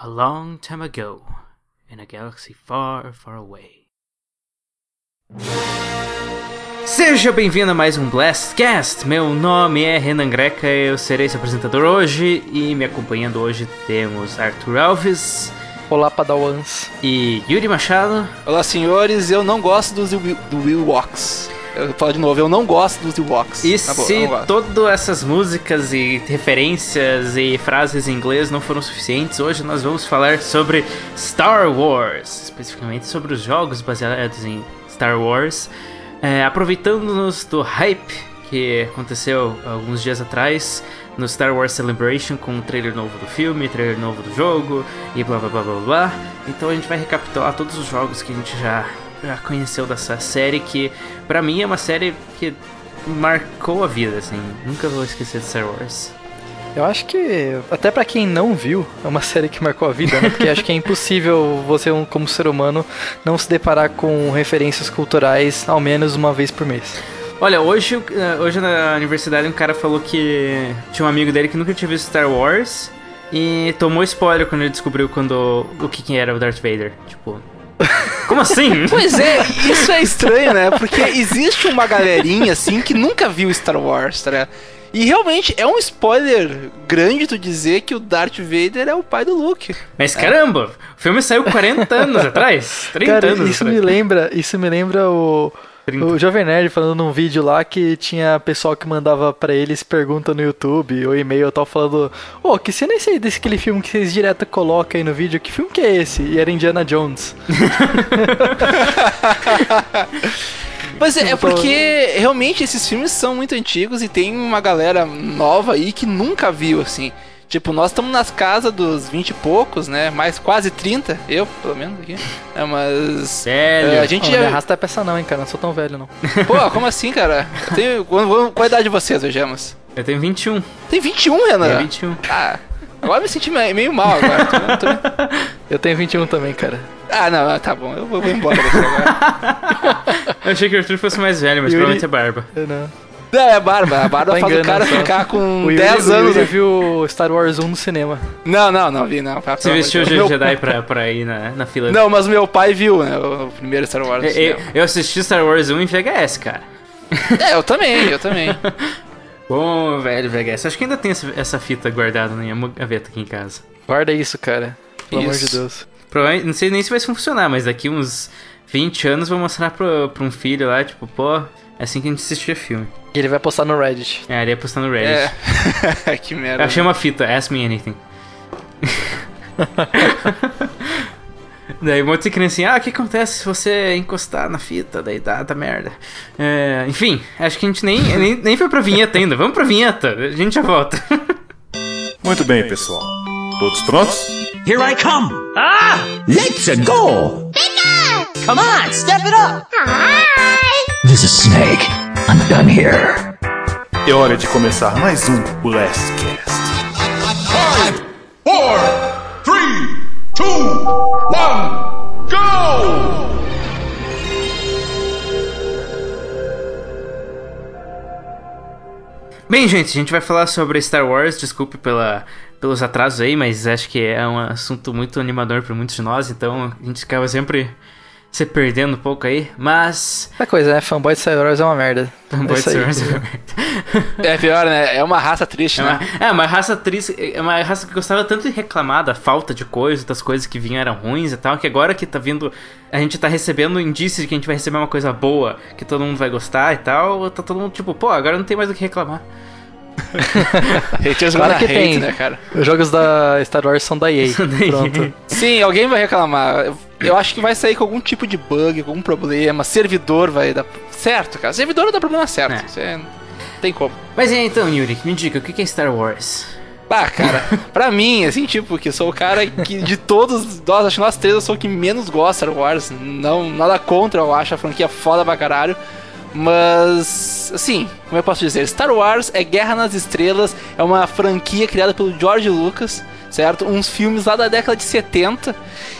A long time ago, in a galaxy far, far away. Seja bem-vindo a mais um Blastcast. Meu nome é Renan Greca, eu serei seu apresentador hoje e me acompanhando hoje temos Arthur Alves. Olá, Padawans. E Yuri Machado. Olá, senhores. Eu não gosto dos do Will Walks. Eu falo de novo, eu não gosto dos Ewoks. E tá se todas essas músicas e referências e frases em inglês não foram suficientes, hoje nós vamos falar sobre Star Wars, especificamente sobre os jogos baseados em Star Wars, é, aproveitando-nos do hype que aconteceu alguns dias atrás no Star Wars Celebration com o trailer novo do filme, trailer novo do jogo e blá blá blá blá blá. Então a gente vai recapitular todos os jogos que a gente já já conheceu dessa série que para mim é uma série que marcou a vida, assim. Nunca vou esquecer de Star Wars. Eu acho que, até para quem não viu, é uma série que marcou a vida, né? Porque acho que é impossível você, como ser humano, não se deparar com referências culturais ao menos uma vez por mês. Olha, hoje, eh, hoje na universidade um cara falou que tinha um amigo dele que nunca tinha visto Star Wars e tomou spoiler quando ele descobriu quando, o que, que era o Darth Vader. Tipo, como assim? pois é, isso é estranho, né? Porque existe uma galerinha assim que nunca viu Star Wars, tá ligado? E realmente é um spoiler grande tu dizer que o Darth Vader é o pai do Luke. Mas caramba, o filme saiu 40 anos atrás. 30 Cara, anos isso atrás. me lembra, isso me lembra o 30. O Jovem Nerd falando num vídeo lá que tinha pessoal que mandava para eles pergunta no YouTube ou e-mail tal falando: Ô, oh, que cena é esse aí desse aquele filme que vocês direto colocam aí no vídeo? Que filme que é esse? E era Indiana Jones. Mas é, é porque realmente esses filmes são muito antigos e tem uma galera nova aí que nunca viu, assim. Tipo, nós estamos nas casas dos 20 e poucos, né? Mais quase 30, eu, pelo menos, aqui. É, mas. Velho. É, a gente oh, já. Não arrasta peça não, hein, cara. Não sou tão velho, não. Pô, como assim, cara? Eu tenho... Qual a idade de vocês, Gemas? Eu tenho 21. Tem 21, Renan? Eu tenho 21. Ah. Agora eu me senti meio mal agora. Eu tenho 21 também, cara. Ah, não, tá bom. Eu vou, vou embora daqui agora. eu achei que o Arthur fosse mais velho, mas Yuri... provavelmente é barba. Eu não. Não, é barba. A barba tá faz o cara só. ficar com o 10 anos. Você viu Star Wars 1 no cinema. Não, não, não vi, não. Você vestiu o meu... Jedi pra, pra ir na, na fila? Não, mas meu pai viu, né? O primeiro Star Wars. Eu, eu, eu assisti Star Wars 1 em VHS, cara. É, eu também, eu também. Bom, velho, VHS. Acho que ainda tem essa fita guardada na minha gaveta aqui em casa. Guarda isso, cara. Pelo isso. amor de Deus. Provavelmente, não sei nem se vai funcionar, mas daqui uns 20 anos vou mostrar pra um filho lá, tipo, pô, é assim que a gente assistia filme. E ele vai postar no Reddit. É, ele vai postar no Reddit. É. que merda. Eu achei uma fita, Ask Me Anything. Daí um monte de criancinha, ah, o que acontece se você encostar na fita? Daí dá, dá merda. É, enfim, acho que a gente nem, nem, nem foi pra vinheta ainda. Vamos pra vinheta, a gente já volta. Muito bem, pessoal. Todos prontos? Here I come! Ah! Let's go! Bigger! Come on, step it up! Hi! This is Snake. I'm done here. É hora de começar mais um Blastcast. Five, four, three, two, one, go! Bem, gente, a gente vai falar sobre Star Wars. Desculpe pela, pelos atrasos aí, mas acho que é um assunto muito animador para muitos de nós, então a gente acaba sempre se perdendo um pouco aí, mas. Essa coisa, né? Fanboy de Star Wars é uma merda. Fanboy de Star Wars é uma merda. É pior, né? É uma raça triste, é né? Uma, é uma raça triste, é uma raça que gostava tanto de reclamar da falta de coisa, das coisas que vinham eram ruins e tal, que agora que tá vindo. A gente tá recebendo indícios de que a gente vai receber uma coisa boa, que todo mundo vai gostar e tal, tá todo mundo tipo, pô, agora não tem mais o que reclamar. Haters claro que hate, tem. né, cara? Os jogos da Star Wars são da EA. Pronto. Sim, alguém vai reclamar. Eu acho que vai sair com algum tipo de bug, algum problema. Servidor vai dar. Certo, cara. Servidor não dá problema certo. É. Você não tem como. Mas então, Yuri, me diga, o que é Star Wars? Ah, cara, pra mim, assim, tipo, que sou o cara que de todos nós, acho que nós três, eu sou o que menos gosta de Star Wars. Não, nada contra, eu acho a franquia foda pra caralho. Mas, assim, como eu posso dizer? Star Wars é Guerra nas Estrelas, é uma franquia criada pelo George Lucas, certo? Uns filmes lá da década de 70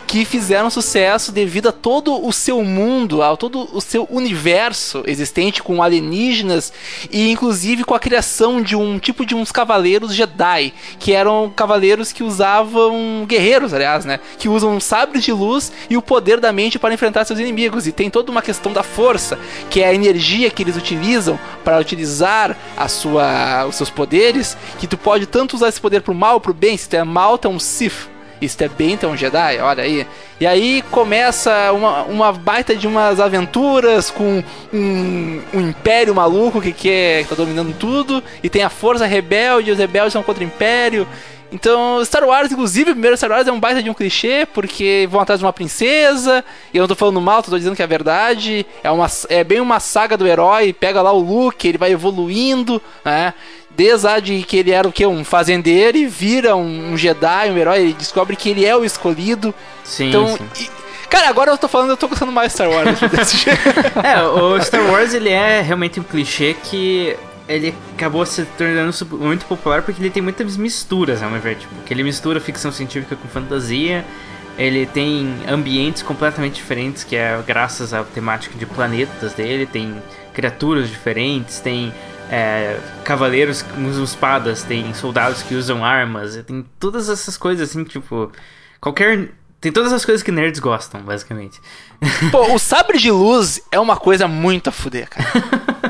que fizeram sucesso devido a todo o seu mundo, a todo o seu universo existente com alienígenas e inclusive com a criação de um tipo de uns cavaleiros Jedi, que eram cavaleiros que usavam guerreiros, aliás, né, que usam sabres de luz e o poder da mente para enfrentar seus inimigos. E tem toda uma questão da força, que é a energia que eles utilizam para utilizar a sua os seus poderes, que tu pode tanto usar esse poder pro mal pro bem, se tu é mal, tu é um Sith isso é bem então Jedi, olha aí. E aí começa uma, uma baita de umas aventuras com um, um império maluco que quer que tá dominando tudo. E tem a força rebelde, os rebeldes são contra o império. Então, Star Wars, inclusive, o primeiro Star Wars é um baita de um clichê, porque vão atrás de uma princesa, e eu não tô falando mal, tô dizendo que é verdade. É, uma, é bem uma saga do herói, pega lá o Luke, ele vai evoluindo, né? Desde de que ele era o que? Um fazendeiro e vira um, Jedi, um herói, ele descobre que ele é o escolhido. Sim, então, sim. E, cara, agora eu tô falando, eu tô gostando mais de Star Wars desse jeito. É, o Star Wars ele é realmente um clichê que ele acabou se tornando muito popular porque ele tem muitas misturas, ao meu ver. Tipo, que ele mistura ficção científica com fantasia. Ele tem ambientes completamente diferentes, que é graças à temática de planetas dele. Tem criaturas diferentes, tem é, cavaleiros que usam espadas, tem soldados que usam armas, tem todas essas coisas assim, tipo. Qualquer. Tem todas as coisas que nerds gostam, basicamente. Pô, o sabre de luz é uma coisa muito a fuder, cara.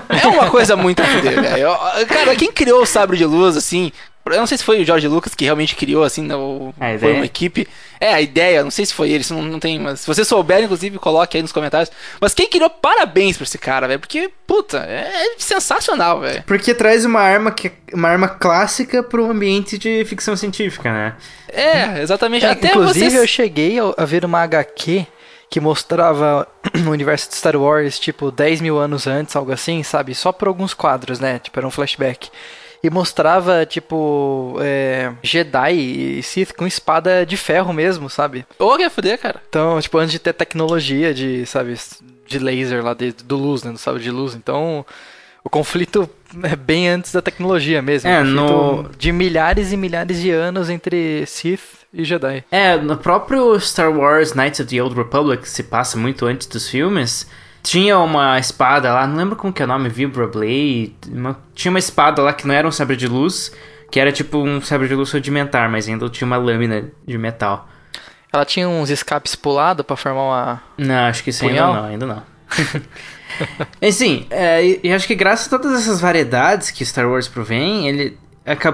É uma coisa muito a fuder, velho. Cara, quem criou o sabre de luz, assim, eu não sei se foi o George Lucas que realmente criou, assim, ou foi uma equipe. É, a ideia, não sei se foi ele, se não, não tem. Mas se você souber, inclusive, coloque aí nos comentários. Mas quem criou, parabéns pra esse cara, velho. Porque, puta, é, sensacional, velho. Porque traz uma arma que uma arma clássica pro ambiente de ficção científica, né? É, exatamente. É, Até inclusive, vocês... eu cheguei a ver uma HQ que mostrava o universo de Star Wars, tipo, 10 mil anos antes, algo assim, sabe? Só por alguns quadros, né? Tipo, era um flashback e mostrava, tipo, é, Jedi e Sith com espada de ferro mesmo, sabe? Ô, que fuder, cara. Então, tipo, antes de ter tecnologia de, sabe, de laser lá, de, do luz, né, do sabre de luz. Então, o conflito é bem antes da tecnologia mesmo. É, no... De milhares e milhares de anos entre Sith e Jedi. É, no próprio Star Wars Knights of the Old Republic, que se passa muito antes dos filmes tinha uma espada lá, não lembro como que é o nome, Vibroblade. Uma, tinha uma espada lá que não era um sabre de luz, que era tipo um sabre de luz rudimentar, mas ainda tinha uma lâmina de metal. Ela tinha uns escapes pulados para formar uma. Não, acho que isso ainda não, ainda não. Enfim, é, e acho que graças a todas essas variedades que Star Wars provém, ele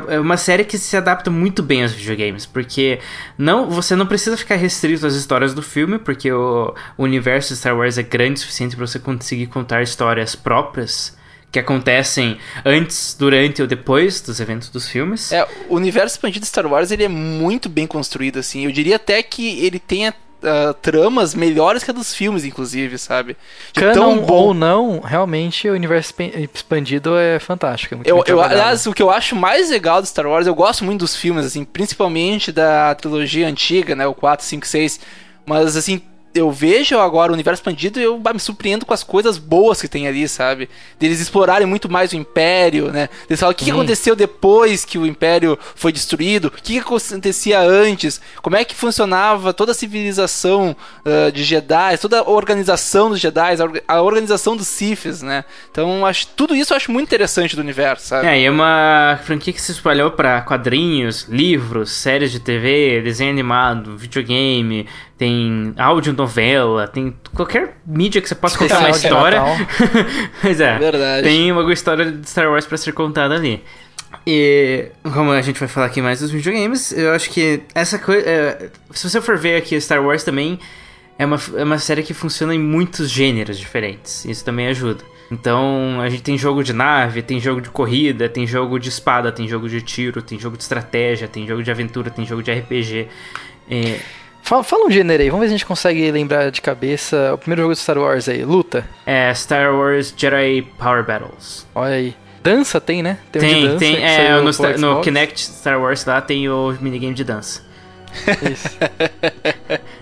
é uma série que se adapta muito bem aos videogames, porque não você não precisa ficar restrito às histórias do filme, porque o, universo de Star Wars é grande o suficiente para você conseguir contar histórias próprias que acontecem antes, durante ou depois dos eventos dos filmes. É, o universo expandido de Star Wars ele é muito bem construído assim. Eu diria até que ele tem uh, tramas melhores que a dos filmes, inclusive, sabe? De Canon tão bom... ou não, realmente o universo expandido é fantástico. É eu, eu, aliás, o que eu acho mais legal do Star Wars, eu gosto muito dos filmes, assim, principalmente da trilogia antiga, né? O 4, 5, 6. Mas, assim, eu vejo agora o universo expandido e eu me surpreendo com as coisas boas que tem ali, sabe? Deles explorarem muito mais o Império, né? Eles falam o que, que aconteceu depois que o Império foi destruído, o que, que acontecia antes, como é que funcionava toda a civilização uh, de Jedi, toda a organização dos Jedi, a organização dos Siths, né? Então, acho, tudo isso eu acho muito interessante do universo, sabe? É, e é uma franquia que se espalhou para quadrinhos, livros, séries de TV, desenho animado, videogame, tem áudio novela, tem qualquer mídia que você possa contar uma história. Pois é, Verdade. tem uma história de Star Wars para ser contada ali. E como a gente vai falar aqui mais dos videogames, eu acho que essa coisa. É, se você for ver aqui Star Wars também, é uma, é uma série que funciona em muitos gêneros diferentes. Isso também ajuda. Então a gente tem jogo de nave, tem jogo de corrida, tem jogo de espada, tem jogo de tiro, tem jogo de estratégia, tem jogo de aventura, tem jogo de RPG. É, Fala, fala, um gênero aí, vamos ver se a gente consegue lembrar de cabeça. O primeiro jogo de Star Wars aí, luta. É Star Wars Jedi Power Battles. Olha aí. Dança tem, né? Tem, tem, dança, tem é, no, Star, no Kinect Star Wars lá tem o minigame de dança. Isso.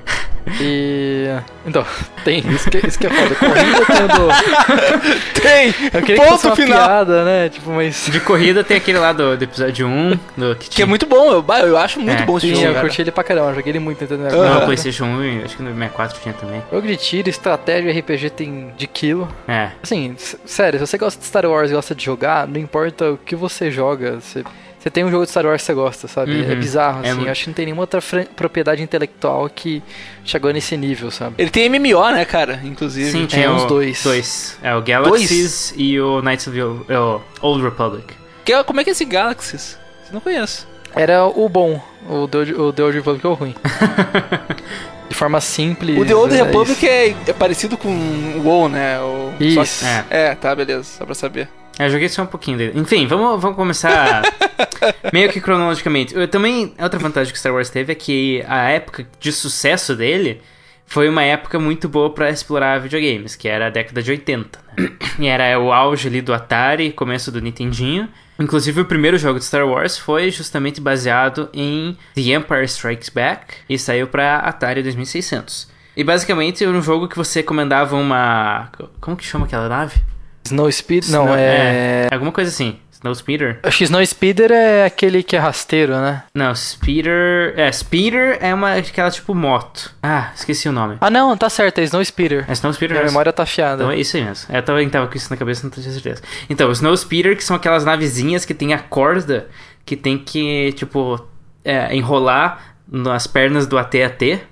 E. Então, tem. Isso que, isso que é foda. Corrida tem o do. Tem! Eu queria que Ponto fosse uma final! piada, né? Tipo, mas. De corrida tem aquele lá do, do episódio 1, do, que, Que é muito bom, eu, eu acho muito É, bom esse Sim, jogo. eu cara. curti ele pra caramba, eu joguei ele muito Nintendo no Aham. PlayStation 1 e acho que no 64 tinha também. Jogo de tiro, estratégia e RPG tem de quilo. É. Assim, sério, se você gosta de Star Wars e gosta de jogar, não importa o que você joga, você, você tem um jogo de Star Wars que você gosta, sabe? Uhum. É bizarro, É assim. Eu acho que não tem nenhuma outra propriedade intelectual que chegou nesse nível, sabe? Ele tem MMO, né, cara? Inclusive. Sim, tinha uns o- dois. Dois. É o Galaxies e o Knights of the Old, é Republic. Que é- como é que é esse Galaxies? Eu não conheço. Era o bom, o The Old, o The Old Republic é o ruim. de forma simples. O The Old é Republic é, é parecido com o WoW, né? O... Isso. que- É. É, tá, beleza. Só pra saber. É, Eu joguei só um pouquinho dele. Enfim, vamos, vamos começar meio que cronologicamente. Eu, também, outra vantagem que Star Wars teve é que a época de sucesso dele foi uma época muito boa pra explorar videogames, que era a década de 80. Né? E era o auge ali do Atari, começo do Nintendinho. Inclusive, o primeiro jogo de Star Wars foi justamente baseado em The Empire Strikes Back e saiu pra Atari 2600. E basicamente era um jogo que você comandava uma. Como que chama aquela nave? Snow Speed, não, Snow- é... Alguma coisa assim. Snow Speeder? Acho que Snow Speeder é aquele que é rasteiro, né? Não, Speeder. É, Speeder é uma aquela tipo moto. Ah, esqueci o nome. Ah, não, tá certo, é Snow Speeder. É Snow Speeder Minha memória tá afiada. Então é isso aí mesmo. Eu também tava com isso na cabeça, não tenho certeza. Então, Snow Speeder, que são aquelas navezinhas que tem a corda que tem que, tipo, é, enrolar nas pernas do AT-AT.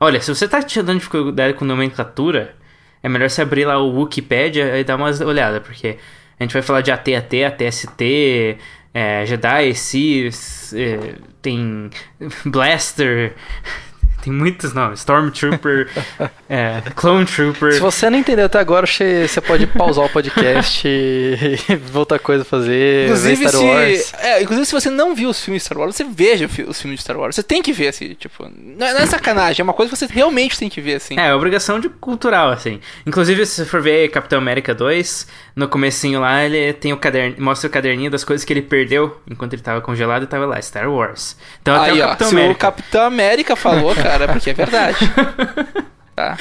Olha, se você tá te dando dificuldade com nomenclatura, é melhor você abrir lá o Wikipedia e dar uma olhada, porque a gente vai falar de AT-AT, AT-ST, é, Jedi, Sith, é, tem Blaster, tem muitos nomes. Stormtrooper, é, Clone Trooper. Se você não entendeu até agora, você você pode pausar o podcast e outra coisa a fazer, ver Inclusive, Star Wars. se, é, inclusive, se você não viu os filmes de Star Wars, você veja os filmes de Star Wars. Você tem que ver, assim, tipo. Não é, não é sacanagem, é uma coisa que você realmente tem que ver, assim. É, obrigação de cultural, assim. Inclusive, se você for ver Capitão América 2, no comecinho lá, ele tem o caderno, mostra o caderninho das coisas que ele perdeu enquanto ele tava congelado e tava lá, Star Wars. Então até Aí, o ó, Capitão se América. o Capitão América falou, cara, porque é verdade. tá?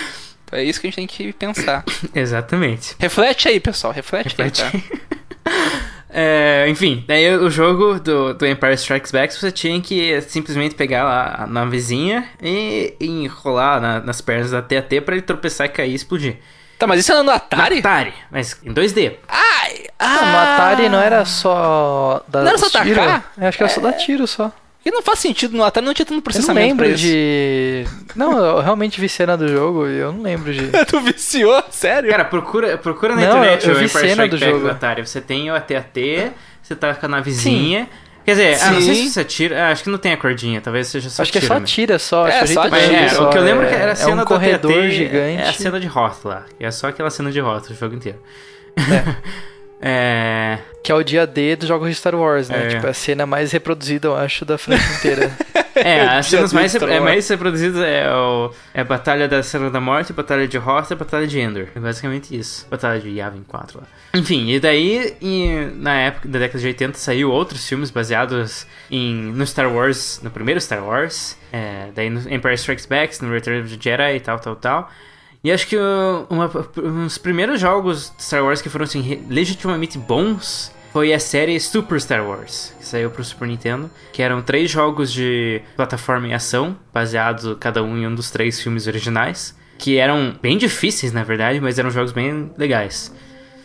Então é isso que a gente tem que pensar. Exatamente. Reflete aí, pessoal, reflete, Reflete aí, tá? É, enfim, daí o jogo do, do Empire Strikes Back, você tinha que simplesmente pegar lá a navezinha e, e enrolar na- nas pernas da TAT pra ele tropeçar e cair e explodir. Tá, mas isso era no Atari? No Atari, mas em 2D. Ai! Ah, no Atari não era só da Não era só tiro? tacar? Eu acho que era só dar tiro só. E não faz sentido no Atari, não tinha tanto Eu não processamento pra lembro isso. de. Não, eu realmente vi cena do jogo e eu não lembro de. tu viciou? Sério? Cara, procura, procura na Não, internet eu- eu o vi cena do jogo. do Atari. Você tem o AT-AT, você tá com a navezinha. Quer dizer, ah, não sei se você tira. ah, acho que não tem a cordinha, talvez seja só acho que é tira só mesmo. tira só. É, acho que só a tira. É, só, o que eu lembro é- que era a é cena um do corredor gigante. É a cena de rota lá. que É só aquela cena de rota o jogo inteiro. É. Que é o dia D dos jogos de Star Wars, né? É. Tipo, a cena mais reproduzida, eu acho, da franquia inteira. É, as cenas mais, Star é, Wars. mais reproduzidas é, o, é a Batalha da Estrela da Morte, a Batalha de Hoth e a Batalha de Endor. É basicamente isso. Batalha de Yavin 4 lá. Enfim, e daí, e na época da década de 80, saiu outros filmes baseados em, no Star Wars, no primeiro Star Wars. É, daí no Empire Strikes Back, no Return of the Jedi e tal, tal, tal. E acho que uh, uma, um dos primeiros jogos de Star Wars que foram assim, legitimamente bons foi a série Super Star Wars, que saiu pro Super Nintendo, que eram três jogos de plataforma e ação, baseados cada um em um dos três filmes originais, que eram bem difíceis, na verdade, mas eram jogos bem legais.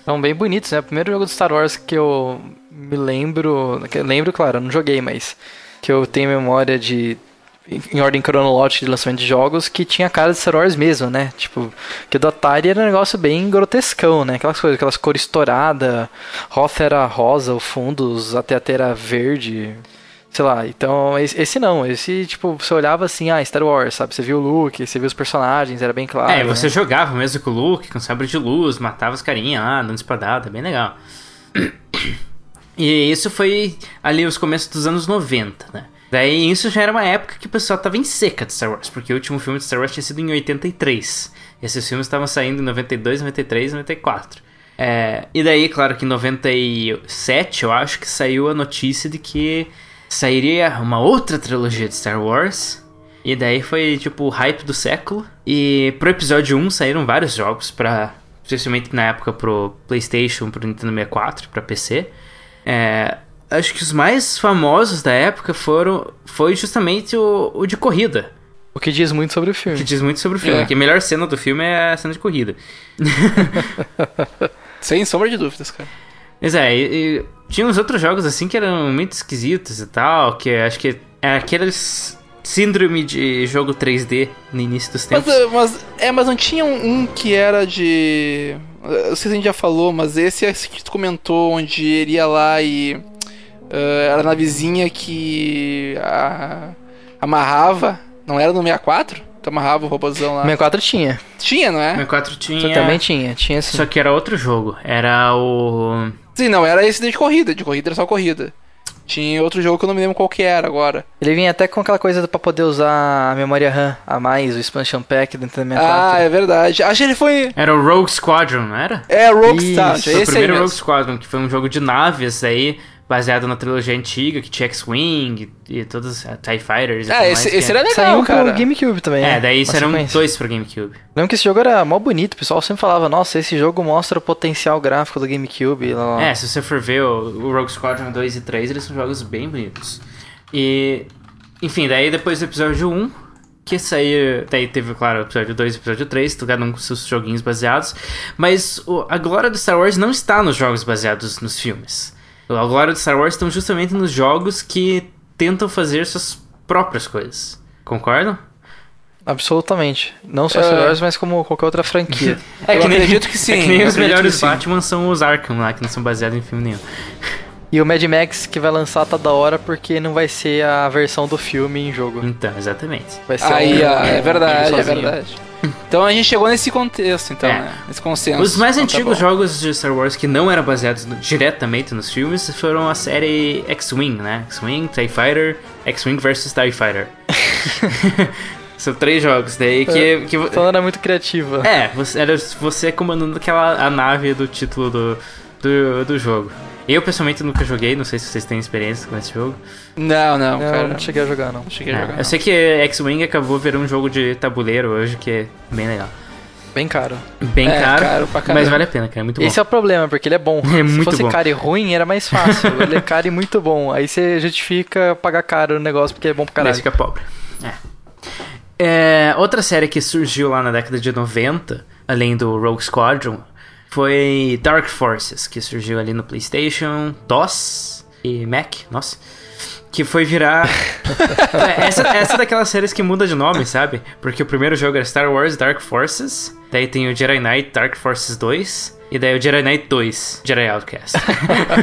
São bem bonitos, né? O primeiro jogo do Star Wars que eu me lembro. Lembro, claro, eu não joguei, mas. Que eu tenho memória de. Em ordem cronológica de lançamento de jogos, que tinha cara de Star Wars mesmo, né? Tipo, que o do Atari era um negócio bem grotescão, né? Aquelas coisas, aquelas cores estouradas, Hoth era rosa, o fundo, os até era verde. Sei lá, então esse, esse não, esse tipo, você olhava assim, ah, Star Wars, sabe? Você viu o Luke, você viu os personagens, era bem claro. é, você né? jogava mesmo com o Luke, com sabre de luz, matava os carinha lá, dando espadada, bem legal. E isso foi ali os começos dos anos 90, né? Daí isso já era uma época que o pessoal tava em seca de Star Wars, porque o último filme de Star Wars tinha sido em 83. Esses filmes estavam saindo em 92, 93 e 94. É, e daí, claro que em 97, eu acho que saiu a notícia de que sairia uma outra trilogia de Star Wars. E daí foi, tipo, o hype do século. E pro episódio 1 saíram vários jogos pra. Especialmente na época pro PlayStation, pro Nintendo 64, pra PC. É, acho que os mais famosos da época foram. Foi justamente o, o de corrida. O que diz muito sobre o filme. Que diz muito sobre o filme. É. Que a melhor cena do filme é a cena de corrida. Sem sombra de dúvidas, cara. Mas é, e, e tinha uns outros jogos assim que eram muito esquisitos e tal, que acho que é aqueles síndrome de jogo 3D no início dos Mas, tempos. eh, mas, é, mas não tinha um, um que era de. Eu não sei se a gente já falou, mas esse é esse que tu comentou, onde ele ia lá e. eh, era na vizinha que. a- amarrava. Não era no 64? Tu amarrava o robôzão lá. 64 tinha. Tinha, não é? 64 tinha. Você também tinha, tinha sim. Só que era outro jogo. Era o. Sim, não, era esse de corrida. De corrida era só corrida. Tinha outro jogo que eu não me lembro qual que era agora. Ele vinha até com aquela coisa pra poder usar a memória RAM a mais, o expansion pack do Nintendo 64. Ah, é verdade. Acho que ele foi. Era o Rogue Squadron, não era? É, Rockstar. Isso, Foi o primeiro mesmo. Rogue Squadron, que foi um jogo de naves aí, baseado na trilogia antiga, que tinha X-Wing e todos uh, TIE Fighters e tudo Ah, mais, esse, que esse é- era legal, Saiu cara. pro GameCube também. É, né? daí eram sequência. dois pro GameCube. Lembro que esse jogo era mó bonito, o pessoal sempre falava, nossa, esse jogo mostra o potencial gráfico do GameCube. Lá, lá. É, se você for ver o, o Rogue Squadron 2 e 3, eles são jogos bem bonitos. E. Enfim, daí depois do episódio 1, que saiu. Daí teve, claro, o episódio 2 e o episódio 3, cada um com seus joguinhos baseados. Mas o- a glória do Star Wars não está nos jogos baseados nos filmes. A glória do Star Wars estão justamente nos jogos que tentam fazer suas próprias coisas. Concordam? Absolutamente. Não só É. Star Wars, mas como qualquer outra franquia. Eu acredito que sim. É que nem os melhores que. Batman são os Arkham lá, que não são baseados em filme nenhum. E o Mad Max que vai lançar tá da hora porque não vai ser a versão do filme em jogo. Então, exatamente. Vai ser Aí, um- ó, é verdade, é verdade. Então a gente chegou nesse contexto, então, É. né? Nesse consenso. Os mais Então tá antigos bom. jogos de Star Wars que não eram baseados no- diretamente nos filmes foram a série X-Wing, né? X-Wing, TIE Fighter, X-Wing vs TIE Fighter. São três jogos daí que... que vo- Então era muito criativa. é, você, era você comandando aquela a nave do título do, do, do jogo. Eu, pessoalmente, nunca joguei, não sei se vocês têm experiência com esse jogo. Não, não, Não, cara. não cheguei a jogar, não. Não cheguei a É, jogar. eu sei que X-Wing acabou virando um jogo de tabuleiro hoje, que é bem legal. Bem caro. Bem É, caro, caro mas vale a pena, cara, é muito bom. Esse é o problema, porque ele é bom. É muito Se fosse bom. caro e ruim, era mais fácil. ele é caro e muito bom. Aí você justifica pagar caro o negócio porque é bom pra caralho. fica pobre. É. É, outra série que surgiu lá na década de 90, além do Rogue Squadron, foi Dark Forces, que surgiu ali no PlayStation, DOS e Mac, nossa. Que foi virar. Essa, essa é daquelas séries que muda de nome, sabe? Porque o primeiro jogo era Star Wars Dark Forces, daí tem o Jedi Knight Dark Forces 2, e daí o Jedi Knight 2, Jedi Outcast.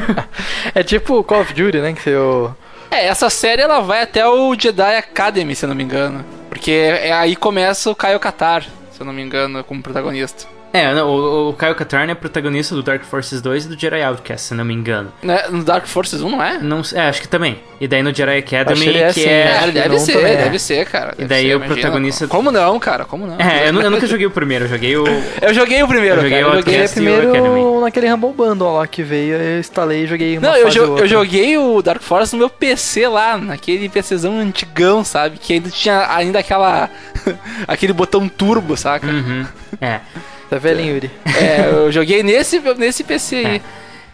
É tipo Call of Duty, né? Que o- É, essa série ela vai até o Jedi Academy, se eu não me engano. Porque é aí começa o Caio Katar, se eu não me engano, como protagonista. É, não, o, o Kyle Katarn é protagonista do Dark Forces 2 e do Jedi Outcast, se não me engano. Né? No Dark Forces 1, não é? Não, é, acho que também. E daí no Jedi Academy, Acho que ele é que assim, é. né? É, deve ser, também, deve é. ser, cara. E deve daí ser, o imagina. protagonista- Como não, cara? Como não? É, eu, eu nunca joguei o primeiro, eu joguei o. Eu joguei o primeiro, Eu joguei cara. o Eu joguei... É e o Academy. primeiro naquele Rumble Bundle lá que veio, eu instalei e joguei uma Não, eu, jo- outra. eu joguei o Dark Force no meu PC lá, naquele PCzão antigão, sabe? Que ainda tinha ainda aquela. aquele botão turbo, saca? Uhum. É. Tá velhinho, Yuri. É, eu joguei nesse, nesse PC aí.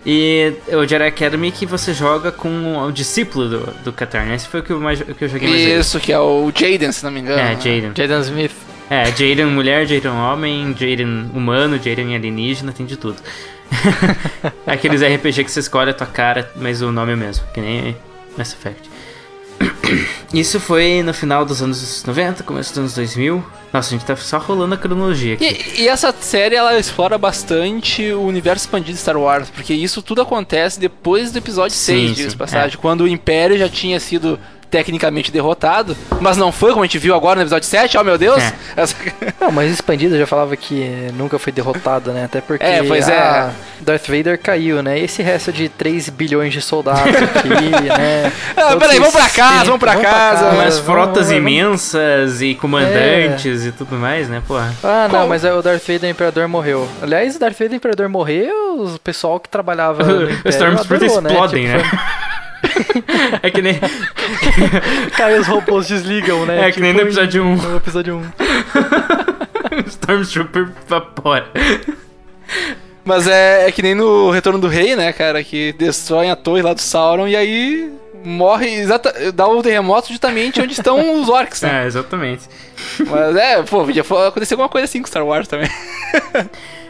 E o Jedi Academy que você joga com o discípulo do, do Katarn. Esse foi o que eu, mais, o que eu joguei mais. Isso, que é o Jaden, se não me engano. É, né? Jaden. Jaden Smith. É, Jaden mulher, Jaden homem, Jaden humano, Jaden alienígena, tem de tudo. Aqueles RPG que você escolhe a tua cara, mas o nome é o mesmo, que nem Mass Effect. Isso foi no final dos anos 90, começo dos anos 2000. Nossa, a gente tá só rolando a cronologia aqui. E, e essa série ela explora bastante o universo expandido de Star Wars, porque isso tudo acontece depois do episódio Sim, 6, sim, passagem, quando o Império já tinha sido tecnicamente derrotado, mas não foi como a gente viu agora no episódio 7, oh meu Deus! É. Essa- Não, mas Expandida já falava que nunca foi derrotada, né? Até porque É, pois é. Darth Vader caiu, né? E esse resto de 3 bilhões de soldados aqui, né? Ah, peraí, vamos pra casa, vamos pra casa. Umas vamos- frotas vamos- imensas e comandantes e tudo mais, né, porra? Ah, não, mas aí o Darth Vader Imperador morreu. Aliás, o Darth Vader Imperador morreu, o pessoal que trabalhava no Os Império Stormtroopers adorou, explodem, né? Tipo, foi- É que nem, Cai os robôs desligam, né? É, que nem no em- episódio um. No episódio 1. Stormtrooper vapora. Mas é, é que nem no Retorno do Rei, né, cara? Que destroem a torre lá do Sauron e aí morre, exata, dá o terremoto justamente onde estão os orcs, né? É, exatamente. Mas é, pô, podia acontecer alguma coisa assim com Star Wars também.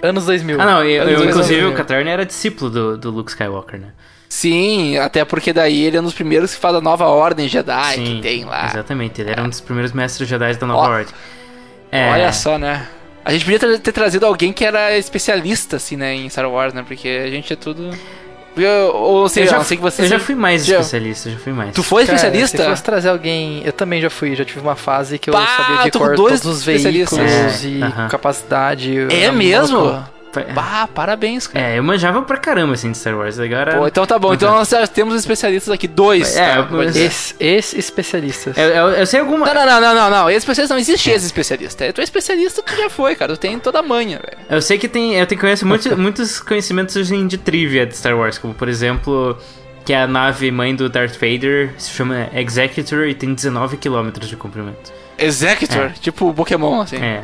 Anos 2000. Ah, não, eu, eu, 2000. inclusive o Katarn era discípulo do, do Luke Skywalker, né? Sim, até porque daí ele é um dos primeiros que faz a nova ordem Jedi Sim, que tem lá. Exatamente, ele era um dos primeiros mestres Jedi da Nova Ó, Ordem. É, Olha só, né? A gente podia ter, trazido alguém que era especialista, assim, né, em Star Wars, né? Porque a gente é tudo. Eu, ou seja, eu já, ser que você. eu já fui mais já- especialista, já fui mais. Tu foi Cara, especialista? Se fosse trazer alguém. Eu também já fui, já tive uma fase que eu Pá, sabia de cor dois todos os veículos especialistas. É, e aham. capacidade. É mesmo? Bah, parabéns, cara. É, eu manjava pra caramba assim de Star Wars. Agora. Pô, então tá bom. Então nós já temos especialistas aqui, dois. É, tá? eu- Pode dizer. Esse, esse especialistas. eu, eu- eu sei alguma. Não, não, não, não, não, não. Esse especialista não existe esse especialista. Tu é especialista, tu já foi, cara. Tu tem toda a manha, velho. Eu sei que tem. Eu tenho conheço muito, muitos conhecimentos assim, de trivia de Star Wars, como por exemplo. Que a nave mãe do Darth Vader se chama Executor e tem 19 km de comprimento. Executor, É. tipo Pokémon, assim. É,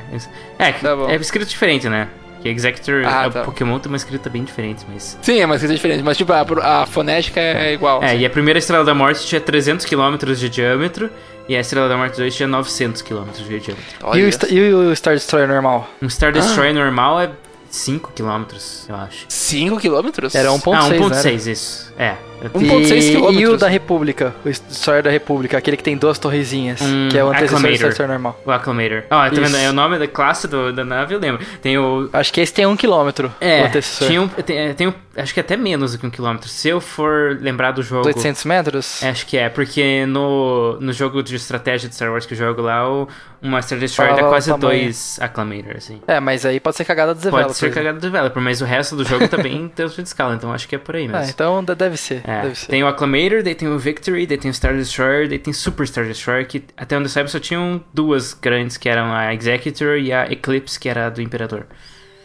é, que- Tá é escrito diferente, né? Que Executor, Ah, é, tá. Pokémon tem uma escrita bem diferente, mas. Sim, é uma coisa diferente, mas tipo, a, a fonética é igual. É, assim. e a primeira Estrela da Morte tinha 300 km de diâmetro e a Estrela da Morte 2 tinha 900 km de diâmetro. E o, Sta- e o Star Destroyer normal? Um Star Destroyer normal é 5 km, eu acho. 5 quilômetros? Era 1.6, ah, né? 1.6, isso. É. Eu Um- tenho- 1.6 E, e o da República, o Destroyer da República, aquele que tem duas torrezinhas, Um que é o antecessor do normal. O Acclamator. Ó, tá Isso. vendo? É o nome da classe do- da nave, eu lembro. Tem o. Acho que esse tem um quilômetro, o É, antecessor. tinha um, tem, tem um- acho que até menos do que um quilômetro. Se eu for lembrar do jogo. 800 metros? É, Acho que é, porque no, no jogo de estratégia de Star Wars que eu jogo lá, o, uma Star Destroyer dá o quase dois Acclamators, assim. É, mas aí pode ser cagada dos Pode developers. ser cagado do developer, mas o resto do jogo tá bem dentro de escala, então acho que é por aí Ah, mesmo. então de- deve ser, É, ser. tem o Acclamator, daí tem o Victory, daí tem o Star Destroyer, daí tem Super Star Destroyer, que até onde eu saiba só tinham duas grandes, que eram a Executor e a Eclipse, que era a do Imperador.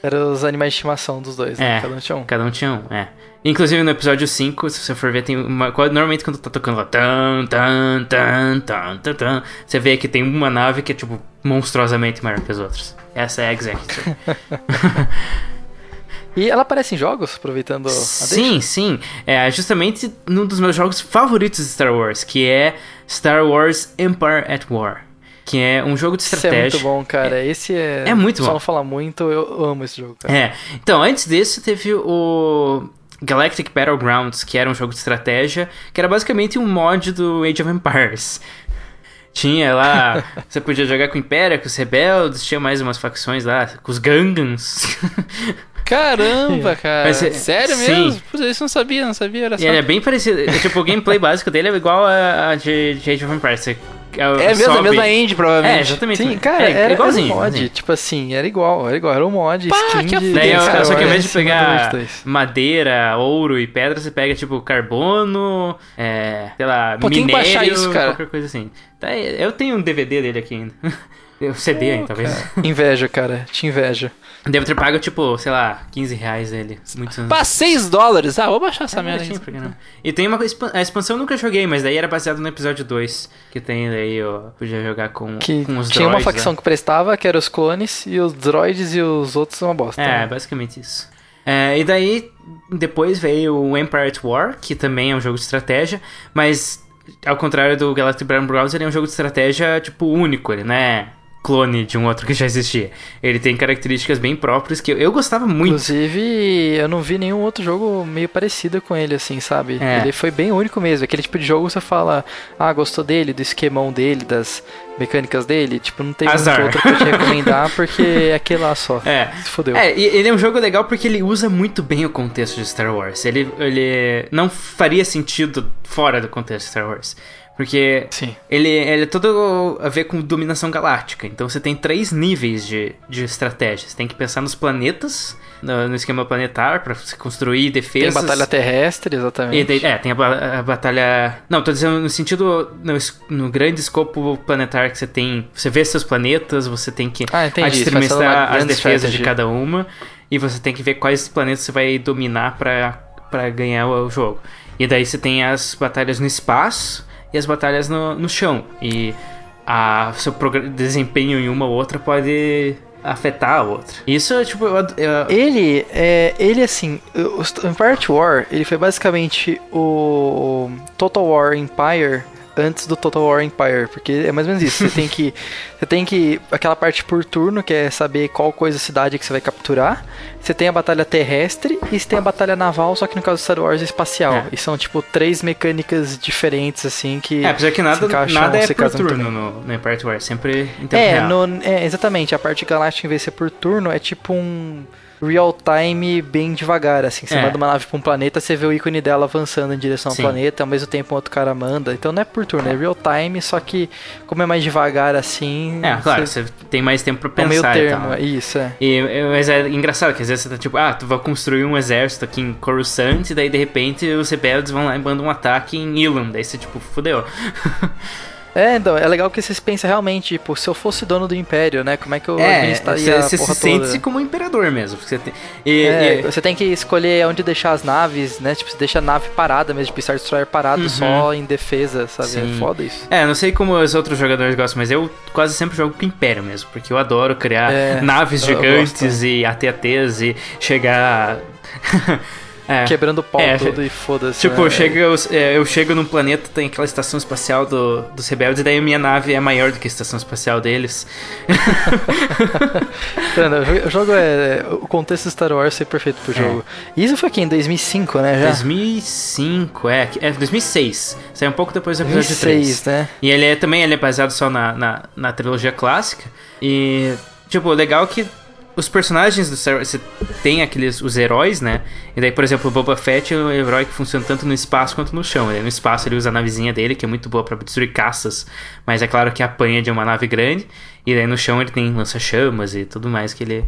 Eram os animais de estimação dos dois, né? É. Cada um tinha um. Cada um tinha um, é. Inclusive no episódio 5, se você for ver, tem uma. Normalmente quando tá tocando lá. Tan, tan, tan, tan, tan, tan, você vê que tem uma nave que é, tipo, monstruosamente maior que as outras. Essa é a Executor. E ela aparece em jogos, aproveitando a deixa? sim, sim. É justamente num dos meus jogos favoritos de Star Wars, que é Star Wars Empire at War. Que é um jogo de Esse é estratégia. muito bom, cara. Esse é. É muito Só bom. não fala muito, eu amo esse jogo, cara. É. Então, antes desse teve o Galactic Battlegrounds, que era um jogo de estratégia, que era basicamente um mod do Age of Empires. Tinha lá, você podia jogar com o Império, com os rebeldes, tinha mais umas facções lá, com os Gangans. Caramba, cara. Mas é- Sério sim. mesmo? Putz, isso não sabia, não sabia. Era só... é bem parecido. é, Tipo, o gameplay básico dele é igual a, a de, de Age of Empires. Você, É mesmo, a mesma end, provavelmente. É, exatamente. Sim, cara, é, era, igualzinho. era um mod. igualzinho. Tipo assim, era igual, era igual. Era um mod, Pá, skin que de... Daí, Star só que ao invés de pegar Wars 2. madeira, ouro e pedra, você pega, tipo, carbono, é, sei lá, Pô, minério, isso, cara. qualquer coisa assim. Tá, eu tenho um DVD dele aqui ainda. O CD ainda, talvez. Inveja, cara. Te inveja. Devo ter pago, tipo, sei lá, 15 reais ele. Muito... Pá, 6 dólares. Ah, vou baixar essa É, merda aí. E tem uma a expansão eu nunca joguei, mas daí era baseado no episódio 2. Que tem daí, eu podia jogar com, Que com os tinha uma droids, facção né? que prestava, que era os clones, e os droids e os outros uma bosta. É, né? basicamente isso. É, e daí, depois veio o Empire at War, que também é um jogo de estratégia, mas ao contrário do Galactic Battlegrounds, ele é um jogo de estratégia, tipo, único, ele não é clone de um outro que já existia. Ele tem características bem próprias que eu, eu gostava muito. Inclusive, eu não vi nenhum outro jogo meio parecido com ele, assim, sabe? É. Ele foi bem único mesmo. Aquele tipo de jogo que você fala, ah, gostou dele, do esquemão dele, das mecânicas dele. Tipo, não tem Azar. outro pra te recomendar, porque é aquele lá só. É. Se fodeu. É, e ele é um jogo legal porque ele usa muito bem o contexto de Star Wars. Ele, ele não faria sentido fora do contexto de Star Wars. Porque Sim. ele, ele é todo a ver com dominação galáctica. Então você tem três níveis de, de estratégia. Você tem que pensar nos planetas, no, no esquema planetar, pra você construir Tem defesas. batalha terrestre, E exatamente. daí- é, tem a, a batalha. Não, tô dizendo no sentido. No, no grande escopo planetar que você tem. Você vê seus planetas, você tem que Ah, administrar as defesas de cada uma. E você tem que ver quais planetas você vai dominar pra ganhar o, o jogo. E daí você tem as batalhas no espaço e as batalhas no, no chão. E a seu desempenho em uma ou outra pode afetar a outra. Isso, tipo, eu, eu- Ele, é, ele assim, o Empire War, ele foi basicamente o Total War Empire antes do Total War Empire, porque é mais ou menos isso. Você tem que, você tem que aquela parte por turno, que é saber qual coisa cidade que você vai capturar. Você tem a batalha terrestre e você tem a batalha naval, só que no caso do Star Wars é espacial. É. E são tipo três mecânicas diferentes assim que É, apesar que nada, encaixam- nada é por turno no, no Empire War, sempre em tempo É, no- é, exatamente. A parte galáctica, em vez de ser por turno, é tipo um real time bem devagar, assim. Você É. manda uma nave pra um planeta, você vê o ícone dela avançando em direção ao Sim. planeta, ao mesmo tempo outro cara manda. Então não é por turno, é real time, só que como é mais devagar assim. É, claro, você, tem mais tempo pra é meio pensar e termo, tal. é isso, é. E, é- mas é engraçado que às vezes você tá tipo, ah, tu vai construir um exército aqui em Coruscant, e daí de repente os rebeldes vão lá e mandam um ataque em Ilum, daí você tipo, fudeu. É, então, é legal que vocês pensam realmente, tipo, se eu fosse dono do Império, né? Como é que eu é, administraria você você se porra sente toda? como um imperador mesmo. Você tem, e, É, e- você tem que escolher onde deixar as naves, né? Tipo, você deixa a nave parada mesmo, tipo, Star Destroyer parado Uhum. só em defesa, sabe? Sim. É foda isso. É, não sei como os outros jogadores gostam, mas eu quase sempre jogo com Império mesmo, porque eu adoro criar É, naves gigantes e AT-ATs e chegar. É. Quebrando o pau É, tudo e foda-se. Tipo, né? chega, eu, é, eu chego num planeta, tem aquela estação espacial do- dos rebeldes, e daí a minha nave é maior do que a estação espacial deles. O jogo- é. O contexto Star Wars é perfeito pro jogo. E isso foi aqui em 2005, né? Já? 2005, é, é 2006. Saiu um pouco depois do episódio 2006, 3. né? E ele é também ele é baseado só na, na, na trilogia clássica. E, tipo, legal que os personagens do Star Wars, você tem aqueles, os heróis, né? E daí, por exemplo, o Boba Fett é um herói que funciona tanto no espaço quanto no chão. Ele, no espaço ele usa a navezinha dele, que é muito boa pra destruir caças, mas é claro que apanha de uma nave grande. E daí no chão ele tem lança-chamas e tudo mais que ele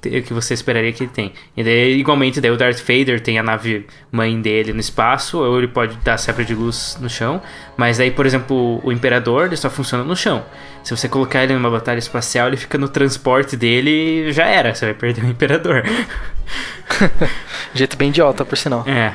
que você esperaria que ele tem. E daí, igualmente, daí o Darth Vader tem a nave mãe dele no espaço, ou ele pode dar sabre de luz no chão. Mas daí, por exemplo, o Imperador ele só funciona no chão. Se você colocar ele numa batalha espacial, ele fica no transporte dele e já era. Você vai perder o Imperador. Jeito bem idiota, por sinal, é.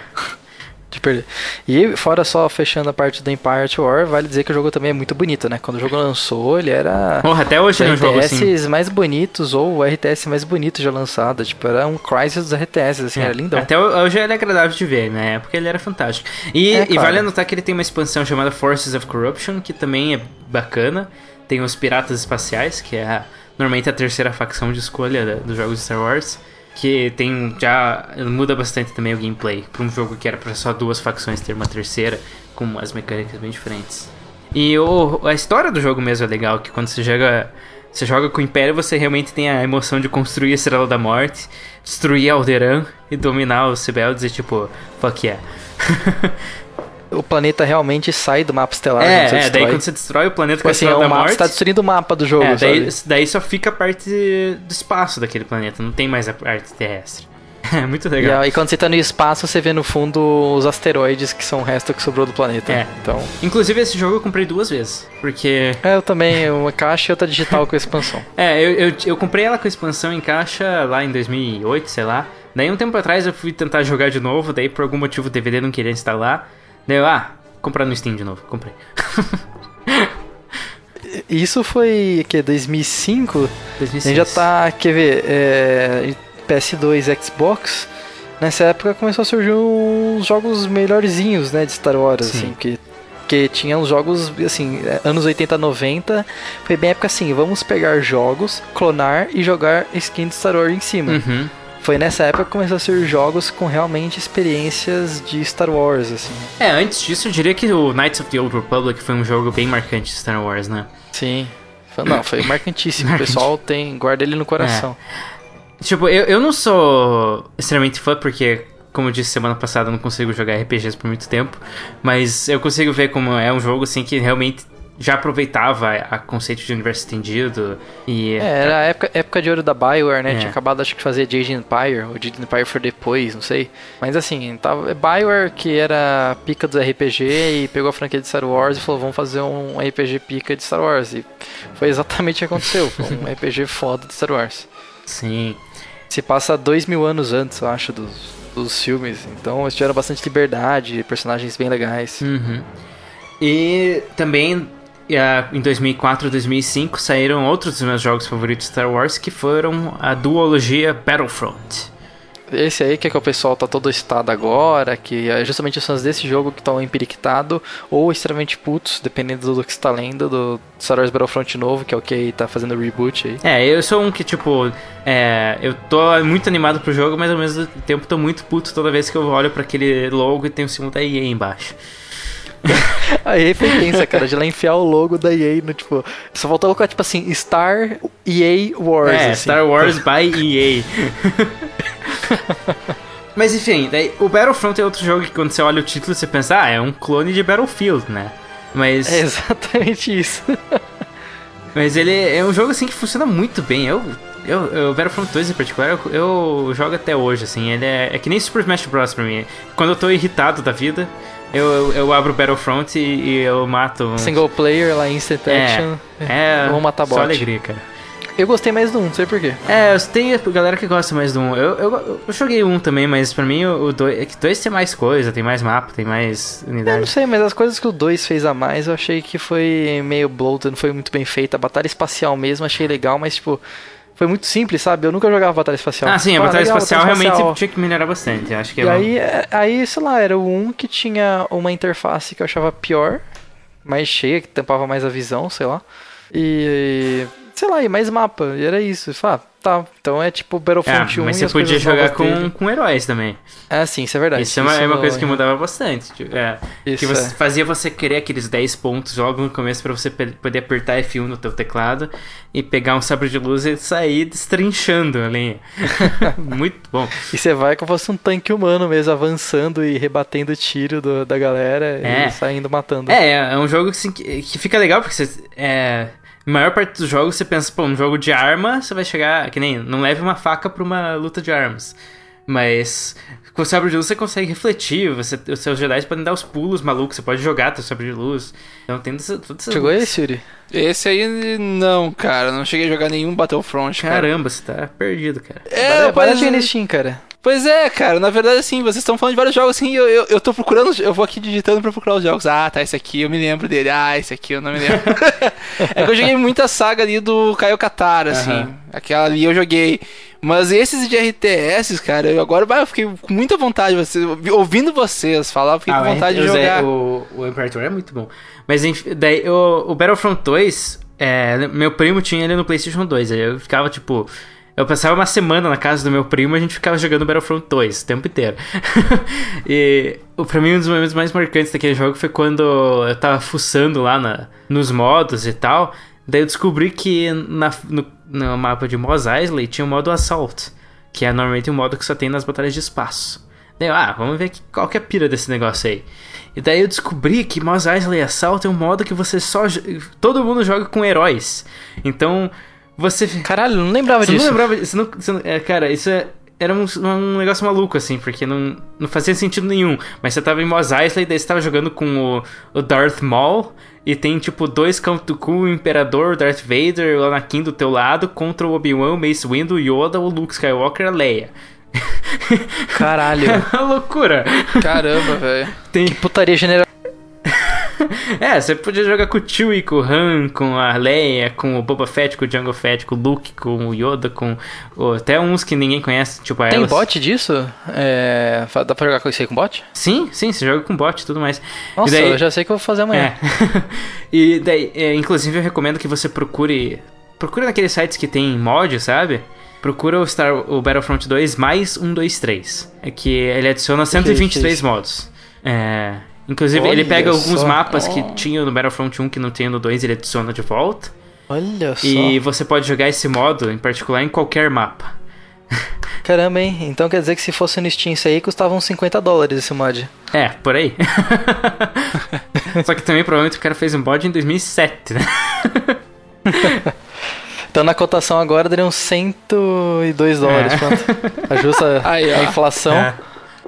De perder. E fora só fechando a parte do Empire at War, vale dizer que o jogo também é muito bonito, né? Quando o jogo lançou, ele era. Porra, até hoje ele é um jogo assim. RTS mais bonitos, ou o RTS mais bonito já lançado. Tipo, era um Crysis dos RTS, assim, É, era lindão. Até hoje ele é agradável de ver, na época ele era fantástico. E, É, e claro. vale anotar que ele tem uma expansão chamada Forces of Corruption, que também é bacana. Tem os Piratas Espaciais, que é a- normalmente a terceira facção de escolha dos jogos de Star Wars. Que tem já. muda bastante também o gameplay. Pra um jogo que era pra só duas facções ter uma terceira, com as mecânicas bem diferentes. E o, a história do jogo mesmo é legal, que quando você joga. Você joga com o Império, você realmente tem a emoção de construir a Estrela da Morte, destruir Alderan e dominar os rebeldes e tipo, fuck yeah. O planeta realmente sai do mapa estelar. é, quando você é, daí quando você destrói o planeta Tipo com a assim, é da mapa, Morte. você tá destruindo o mapa do jogo, é, daí, daí só fica a parte do espaço daquele planeta, não tem mais a parte terrestre. É muito E, legal. aí, quando você tá no espaço, você vê no fundo os asteroides que são o resto que sobrou do planeta. É. Então. Inclusive esse jogo eu comprei duas vezes, porque É, eu também, uma caixa e outra digital com expansão. É, eu, eu, eu comprei ela com expansão em caixa lá em 2008, sei lá. Daí um tempo atrás eu fui tentar jogar de novo, daí por algum motivo o DVD não queria instalar. Daí eu, ah, comprar no Steam de novo, comprei. Isso foi, que 2005? A 2006. gente já tá, quer ver, é, PS2, Xbox. Nessa época começou a surgir uns jogos melhorzinhos, né, de Star Wars, Sim. assim, que que tinha uns jogos, assim, é, anos 80, 90, foi bem época assim, vamos pegar jogos, clonar e jogar skin de Star Wars em cima. Uhum. Foi nessa época que começou a surgir jogos com realmente experiências de Star Wars, assim. É, antes disso eu diria que o Knights of the Old Republic foi um jogo bem marcante de Star Wars, né? Sim. Foi- Não, foi marcantíssimo. O pessoal tem, guarda ele no coração. Tipo, eu, eu não sou extremamente fã porque, como eu disse semana passada, eu não consigo jogar RPGs por muito tempo. Mas eu consigo ver como é um jogo assim que realmente já aproveitava a, conceito de universo estendido. E É, era a época, época de ouro da Bioware, né? É. Tinha acabado, acho que, de fazer Age Empire, ou Age Empire for depois, não sei. Mas assim, tava, é Bioware que era pica do RPG e pegou a franquia de Star Wars e falou, vamos fazer um RPG pica de Star Wars. E foi exatamente o que aconteceu. Foi um RPG foda de Star Wars. sim. Se passa dois mil anos antes, eu acho, dos, dos filmes. Então eles tiveram bastante liberdade, personagens bem legais. Uhum. E também em 2004 e 2005 saíram outros dos meus jogos favoritos de Star Wars que foram a duologia Battlefront. Esse aí que é que o pessoal tá todo excitado agora, que é justamente os fãs desse jogo que estão empiriquitados ou extremamente putos, dependendo do que você tá lendo, do Star Wars Battlefront novo, que é o que tá fazendo o reboot aí. É, eu sou um que, tipo, é, eu tô muito animado pro jogo, mas ao mesmo tempo tô muito puto toda vez que eu olho para aquele logo e tem o símbolo da EA embaixo. A EA foi tensa, cara, de lá enfiar o logo da EA no tipo. Só faltou colocar tipo assim, Star EA Wars. É, assim. Star Wars by EA. Mas enfim, daí, o Battlefront é outro jogo que quando você olha o título você pensa, ah, é um clone de Battlefield, né? Mas, É exatamente isso. mas ele é um jogo assim que funciona muito bem. Eu, eu, eu- o Battlefront 2 em particular, eu, eu jogo até hoje, assim. Ele é, é que nem Super Smash Bros. pra mim. Quando eu tô irritado da vida, eu, eu, eu abro Battlefront e, e eu mato. uns- Single player lá, Instant Action. É, Vamos matar só bot. alegria, cara. Eu gostei mais do 1, não sei porquê. É, tem galera que gosta mais do 1. Eu, eu, eu joguei um também, mas pra mim o 2 é que dois tem mais coisa, tem mais mapa, tem mais Eu não unidade. sei, mas as coisas que o 2 fez a mais, eu achei que foi meio bloated, não foi muito bem feita. A batalha espacial mesmo, achei legal, mas tipo, foi muito simples, sabe? Eu nunca jogava batalha espacial. Ah, sim, a Tipo, batalha legal, espacial batalha realmente espacial. tinha que melhorar bastante. Acho que é E bom. aí, é- aí, sei lá, era o 1 que tinha uma interface que eu achava pior, mais cheia, que tampava mais a visão, sei lá. E. sei lá, e mais mapa. E era isso. Eu falei, ah, tá. Então é tipo É, Battlefront 1 mas e você podia jogar com, dele. com heróis também. Ah, sim, isso é verdade. Isso é uma, é uma coisa que no- mudava bastante. tipo, É, Isso que você, é. fazia você querer aqueles 10 pontos logo no começo pra você poder apertar F1 no teu teclado e pegar um sabre de luz e sair destrinchando a linha. Muito bom. E você vai como se fosse um tanque humano mesmo, avançando e rebatendo o tiro do- da galera É. e saindo matando. É, é um jogo assim, que, que fica legal porque você. É, a maior parte dos jogos você pensa, pô, um jogo de arma, você vai chegar. Que nem. Não leve uma faca pra uma luta de armas. Mas com o sabre de luz você consegue refletir, você, os seus Jedi podem dar os pulos malucos, você pode jogar teu sabre de luz. Então tem todas essas Chegou esse, Yuri? Esse aí, não, cara. Não cheguei a jogar nenhum Battlefront, cara. Caramba, você tá perdido, cara. É, É, pois, baratinho no Steam, cara. Pois é, cara. Na verdade, assim, vocês estão falando de vários jogos, assim, eu, eu, eu tô procurando, eu vou aqui digitando pra procurar os jogos. Ah, tá, esse aqui eu me lembro dele. Ah, esse aqui eu não me lembro. é que eu joguei muita saga ali do Caio Katara, assim. Aham. Aquela ali eu joguei. Mas esses de RTS, cara, eu agora eu fiquei com muita vontade, vocês, ouvindo vocês falar, eu fiquei com Ah, vontade de o Zé- jogar. O, o Imperator é muito bom. Mas enfim, daí o, o Battlefront 2, é, meu primo tinha ele no PlayStation 2. Aí eu ficava tipo. Eu passava uma semana na casa do meu primo e a gente ficava jogando Battlefront 2 o tempo inteiro. e pra mim, um dos momentos mais marcantes daquele jogo foi quando eu tava fuçando lá na, nos modos e tal. Daí eu descobri que na, no, no mapa de Mos Eisley tinha o modo Assault, que é normalmente um modo que só tem nas batalhas de espaço. Daí eu, ah, vamos ver que, qual que é a pira desse negócio aí. E daí eu descobri que Mos Eisley Assault é um modo que você só... Todo mundo joga com heróis. Então, você... Caralho, não lembrava Você disso. não lembrava? Não, você não- é, cara, isso é- era um, um negócio maluco, assim, porque não, não fazia sentido nenhum. Mas você tava em Mos Eisley, daí você tava jogando com o, o Darth Maul, e tem, tipo, dois Count Dooku, o Imperador, o Darth Vader, o Anakin do teu lado, contra o Obi-Wan, o Mace Windu, o Yoda, o Luke Skywalker, a Leia. Caralho. É uma loucura. Caramba, velho. Tem... Putaria general. É, você podia jogar com o Chewie, com o Han, com a Leia, com o Boba Fett, com o Jango Fett, com o Luke, com o Yoda, com o- até uns que ninguém conhece, tipo a Tem Alice. bot disso? É, dá pra jogar com isso aí com bot? Sim, sim, você joga com bot e tudo mais. Nossa, daí, eu já sei que eu vou fazer amanhã. É. e daí, é, inclusive, eu recomendo que você procure. Procure naqueles sites que tem mod, sabe? Procura o, Star, o Battlefront 2 mais 1, 2, 3. É que ele adiciona 123 isso? modos. É. Inclusive, ele Olha pega alguns mapas que tinham no Battlefront 1 que não tem no 2 ele adiciona de volta. Olha só. E você pode jogar esse modo, em particular, em qualquer mapa. Caramba, hein? Então quer dizer que se fosse no Steam isso aí, custava uns 50 dólares esse mod. É, por aí. Só que também provavelmente o cara fez um mod em 2007, né? Então na cotação agora daria uns 102 dólares. É. Quanto? Ajusta Aí, a inflação. É.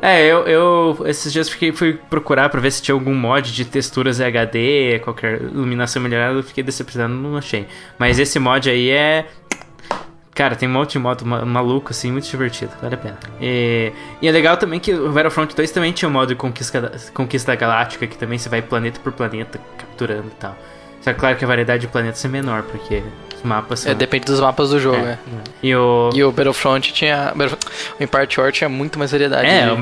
É, eu, eu esses dias fiquei, fui procurar pra ver se tinha algum mod de texturas HD, qualquer iluminação melhorada, eu fiquei decepcionado, não achei. Mas esse mod aí é Cara, tem um monte de modo ma- maluco, assim, muito divertido, vale a pena. E, e é legal também que o Battlefront 2 também tinha o modo de conquista, conquista galáctica, que também você vai planeta por planeta capturando e tal. Só que claro que a variedade de planetas é menor, porque os mapas são... É, depende dos mapas do jogo, É, é. E o... E o Battlefront tinha. O Empire War tinha muito mais variedade. É, o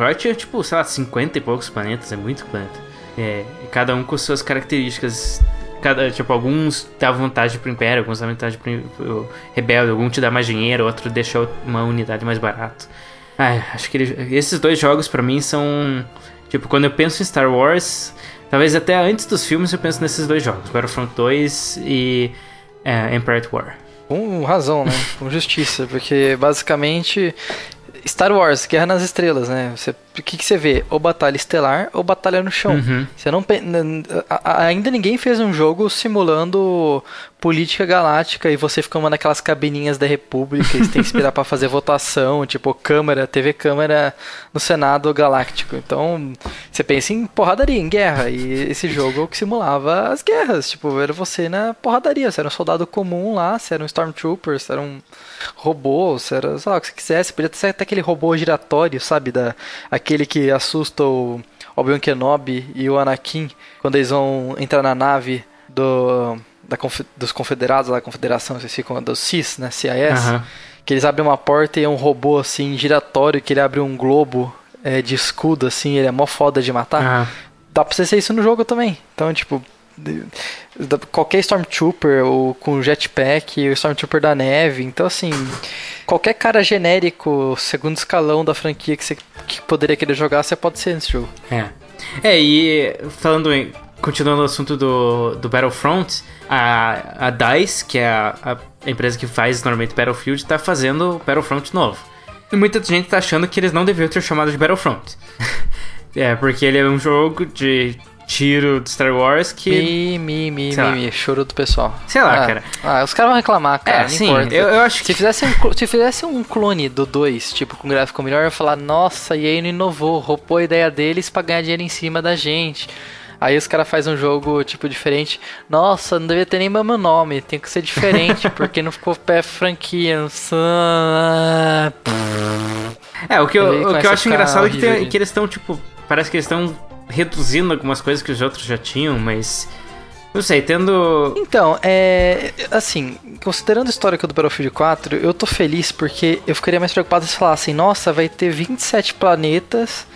War é tipo, sei lá, 50 e poucos planetas, é muito planeta. É, cada um com suas características. Cada, tipo, alguns davam vantagem pro Império, alguns davam vantagem pro, Rebelde, algum te dá mais dinheiro, outro deixa uma unidade mais barato. Ah, acho que ele- esses dois jogos pra mim são. Tipo, quando eu penso em Star Wars, talvez até antes dos filmes eu penso nesses dois jogos: Battlefront 2 e é, Empire at War. Com razão, né? Com justiça, porque basicamente Star Wars, Guerra nas Estrelas, né? Você, o que, que você vê? Ou batalha estelar ou batalha no chão. Uhum. Você não ainda ninguém fez um jogo simulando política galáctica e você ficando naquelas cabininhas da República e você tem que esperar pra fazer votação, tipo câmera, TV câmera no Senado Galáctico. Então, você pensa em porradaria, em guerra, e esse jogo é o que simulava as guerras, tipo, era você na porradaria, você era um soldado comum lá, você era um Stormtrooper, você era um robô, você era, sei lá, o que você quisesse, podia ser até aquele robô giratório, sabe, da aquele que assusta o Obi-Wan Kenobi e o Anakin quando eles vão entrar na nave do da dos confederados, da confederação, vocês ficam dos CIS, né, CIS, Aham. que eles abrem uma porta e é um robô assim giratório que ele abre um globo é, de escudo assim, ele é mó foda de matar. Aham. Dá pra você ser isso no jogo também. Então, tipo, qualquer Stormtrooper ou com jetpack, o Stormtrooper da neve. Então, assim, qualquer cara genérico, segundo escalão da franquia que você que poderia querer jogar, você pode ser nesse jogo. É. É, e falando em. Continuando o assunto do, do Battlefront, a, a DICE, que é a, a empresa que faz normalmente Battlefield, tá fazendo Battlefront novo. E muita gente tá achando que eles não deveriam ter chamado de Battlefront. é, porque ele é um jogo de tiro de Star Wars que. Mi, mi, mi, Sei mi, lá. mi, choro do pessoal. Sei lá, Ah, cara. Ah, os caras vão reclamar, cara, É, sim, eu, eu acho Se que. fizesse, um, se fizesse um clone do 2, tipo, com gráfico melhor, eu ia falar, nossa, e aí não inovou, roubou a ideia deles pra ganhar dinheiro em cima da gente. Aí os caras fazem um jogo, tipo, diferente. Nossa, não devia ter nem meu nome, tem que ser diferente, porque não ficou pé franquia. Não sei. É, o que eu, o que eu acho engraçado é que, tem- que eles estão, tipo. Parece que eles estão reduzindo algumas coisas que os outros já tinham, mas. Não sei, tendo. Então, é. Assim, considerando o histórico do Battlefield 4, eu tô feliz porque eu ficaria mais preocupado se falassem, nossa, vai ter 27 planetas,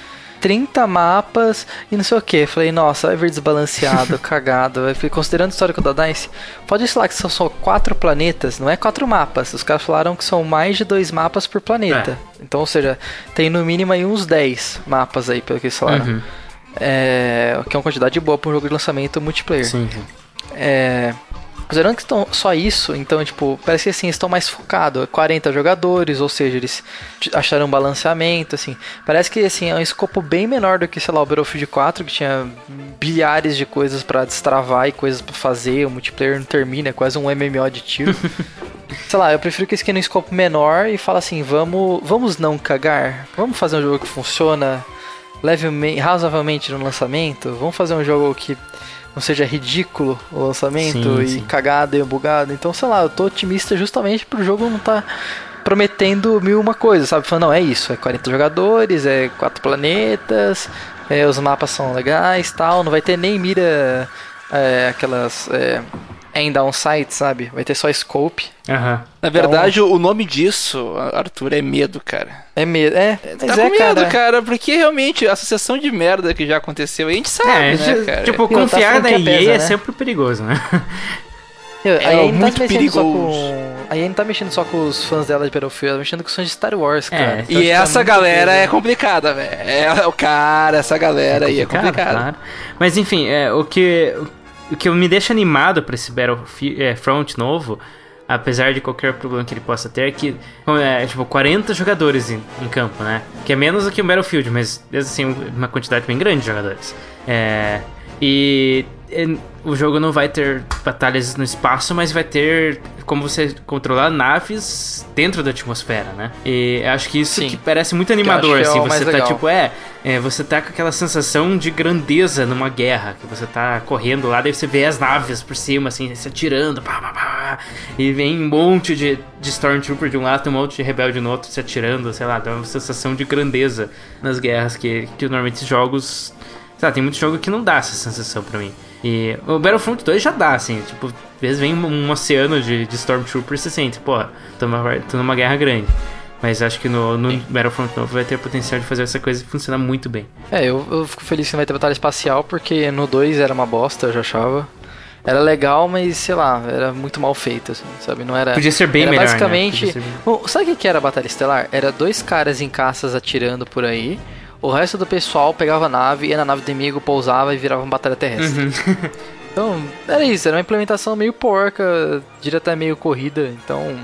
30 mapas e não sei o que. Falei, nossa, vai vir desbalanceado, cagado. Considerando o histórico da DICE, pode lá que são só 4 planetas, não é 4 mapas. Os caras falaram que são mais de 2 mapas por planeta. Então, ou seja, tem no mínimo aí uns 10 mapas aí, pelo que eles falaram. Uhum. É, que é uma quantidade boa para um jogo de lançamento multiplayer. Sim. É, considerando que estão só isso, então, tipo, parece que assim, estão mais focados. 40 jogadores, ou seja, eles acharam um balanceamento, assim. Parece que, assim, é um escopo bem menor do que, sei lá, o Battlefield 4, que tinha bilhares de coisas pra destravar e coisas pra fazer. O multiplayer não termina, é quase um MMO de tiro. sei lá, eu prefiro que eles queiram um escopo menor e fala assim, vamos, vamos não cagar? Vamos fazer um jogo que funciona levemente, razoavelmente no lançamento? Vamos fazer um jogo que não seja ridículo o lançamento Sim, e sim. cagado e bugado. Então, sei lá, eu tô otimista justamente pro jogo não tá prometendo mil uma coisa, sabe? Falando, não, é isso, é 40 jogadores, é quatro planetas, é, os mapas são legais tal, não vai ter nem mira é, aquelas é, end down sight, sabe? Vai ter só scope. Aham. Na verdade, o nome disso, Arthur, é medo, cara. É medo, é, mas tá é, com medo, cara. cara. porque realmente a associação de merda que já aconteceu, a gente sabe, É, né, cara? tipo, E outra, confiar a na EA pesa, é né? sempre perigoso, né? É a EA não tá mexendo só com. A EA não tá mexendo só com os fãs dela de Battlefield, ela tá mexendo com os fãs de Star Wars, cara. É, Então, E essa muito galera é complicada, velho. É o cara, essa galera aí é complicada. claro. Mas enfim, é, o que o que me deixa animado pra esse Battlefront novo, apesar de qualquer problema que ele possa ter, é que é tipo 40 jogadores em, em campo, né? Que é menos do que o Battlefield, mas assim uma quantidade bem grande de jogadores. É, e é, o jogo não vai ter batalhas no espaço, mas vai ter como você controlar naves dentro da atmosfera, né? E acho que isso que parece muito animador, é assim, o você tá legal. tipo, é, é, você tá com aquela sensação de grandeza numa guerra, que você tá correndo lá, daí você vê as naves por cima, assim, se atirando, pá, pá, pá, pá, e vem um monte de, de Stormtrooper de um lado e um monte de rebelde no outro se atirando, sei lá, dá uma sensação de grandeza nas guerras que, que normalmente jogos. Sei lá, tem muito jogo que não dá essa sensação pra mim. E o Battlefront 2 já dá, assim, tipo, às vezes vem um oceano de, de Stormtroopers e você sente, pô, tô numa, tô numa guerra grande. Mas acho que no, no Battlefront novo vai ter potencial de fazer essa coisa funcionar muito bem. É, eu, eu fico feliz que não vai ter batalha espacial, porque no 2 era uma bosta, eu já achava. Era legal, mas sei lá, era muito mal feito, assim, sabe? Não era. Podia ser bem era melhor. né? Basicamente. Ser bem- Bom, sabe o que era a Batalha Estelar? Era dois caras em caças atirando por aí. O resto do pessoal pegava a nave, ia na nave do inimigo, pousava e virava uma batalha terrestre. Uhum. Então, era isso, era uma implementação meio porca, diria até meio corrida, então.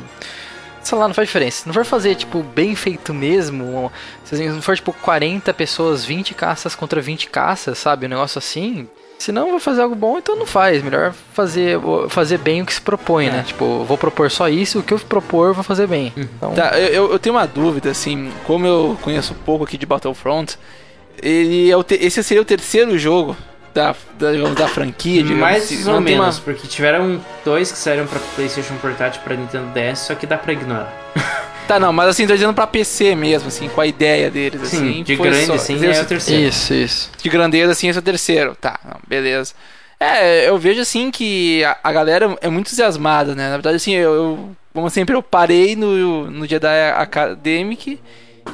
Sei lá, não faz diferença. Se não for fazer, tipo, bem feito mesmo, se não for, tipo, 40 pessoas, 20 caças contra 20 caças, sabe? Um negócio assim. Se não vai fazer algo bom, então não faz. Melhor fazer, fazer bem o que se propõe, né? Tipo, vou propor só isso, o que eu propor, vou fazer bem. Então, Tá, eu, eu- tenho uma dúvida, assim, como eu conheço pouco aqui de Battlefront, ele é o te- esse seria o terceiro jogo da, da, digamos, da franquia, digamos Mais assim. ou Não tem uma- menos, porque tiveram dois que saíram pra PlayStation Portátil e pra Nintendo DS, só que dá pra ignorar. Tá, não, mas assim, tô dizendo pra PC mesmo, assim, com a ideia deles, Sim, assim. de grande, só- assim, esse- é o terceiro. isso, isso. de grandeza, assim, esse é o terceiro. Tá, não, beleza. É, eu vejo, assim, que a, a galera é muito entusiasmada, né? Na verdade, assim, eu, eu como sempre, eu parei no, no Jedi Academic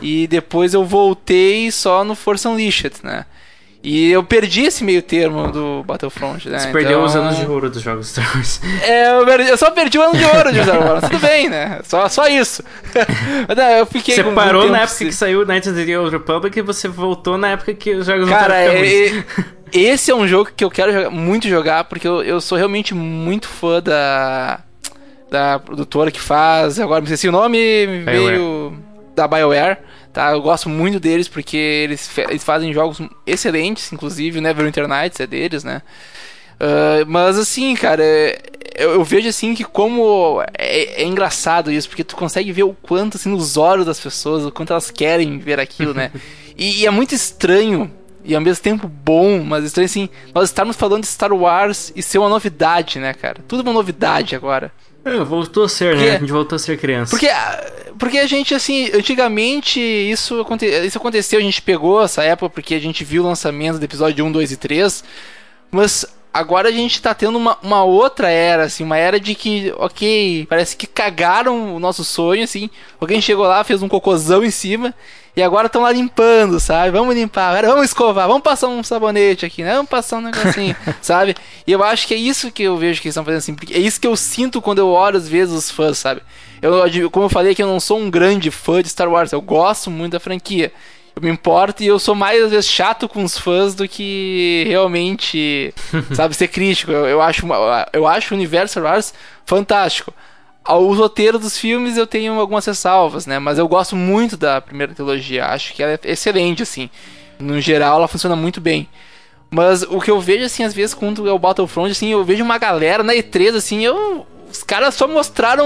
e depois eu voltei só no Force Unleashed, né? E eu perdi esse meio termo do Battlefront, né? Você perdeu Então- os anos de ouro dos jogos Star Wars. É, eu, perdi- eu só perdi o ano de ouro de Star Wars, tudo bem, né? Só, só isso. Mas, não, eu fiquei Você parou na época que saiu Knights of the Old Republic e você voltou na época que os jogos Cara, é- é- esse é um jogo que eu quero jogar- muito jogar, porque eu, eu sou realmente muito fã da. Da produtora que faz. Agora me esqueci o nome, veio. Da BioWare. Tá? Eu gosto muito deles porque eles, eles fazem jogos excelentes, inclusive o Neverwinter Nights é deles, né? Ah, mas assim, cara, eu, eu vejo assim que como é, é engraçado isso, porque tu consegue ver o quanto assim nos olhos das pessoas, o quanto elas querem ver aquilo, né? E, e é muito estranho e ao mesmo tempo bom, mas estranho assim, nós estarmos falando de Star Wars e ser uma novidade, né, cara? Tudo uma novidade agora. É, voltou a ser, Porque- né? A gente voltou a ser criança. Porque, ah, porque a gente, assim, antigamente isso, aconte- isso aconteceu, a gente pegou essa época porque a gente viu o lançamento do episódio 1, 2 e 3, mas agora a gente tá tendo uma, uma outra era, assim, uma era de que, ok, parece que cagaram o nosso sonho, assim, alguém chegou lá, fez um cocôzão em cima, e agora estão lá limpando, sabe? Vamos limpar, vamos escovar, vamos passar um sabonete aqui, né? Vamos passar um negocinho, sabe? E eu acho que é isso que eu vejo que eles estão fazendo assim, é isso que eu sinto quando eu olho às vezes os fãs, sabe? Eu, como eu falei que eu não sou um grande fã de Star Wars, eu gosto muito da franquia. Eu me importo e eu sou mais às vezes chato com os fãs do que realmente, sabe, ser crítico. Eu, eu acho eu acho o universo Star Wars fantástico. Ao roteiro dos filmes eu tenho algumas ressalvas, né? Mas eu gosto muito da primeira trilogia. Acho que ela é excelente, assim. No geral, ela funciona muito bem. Mas o que eu vejo, assim, às vezes, quando é o Battlefront, assim, eu vejo uma galera na E3, assim, eu. Os caras só mostraram.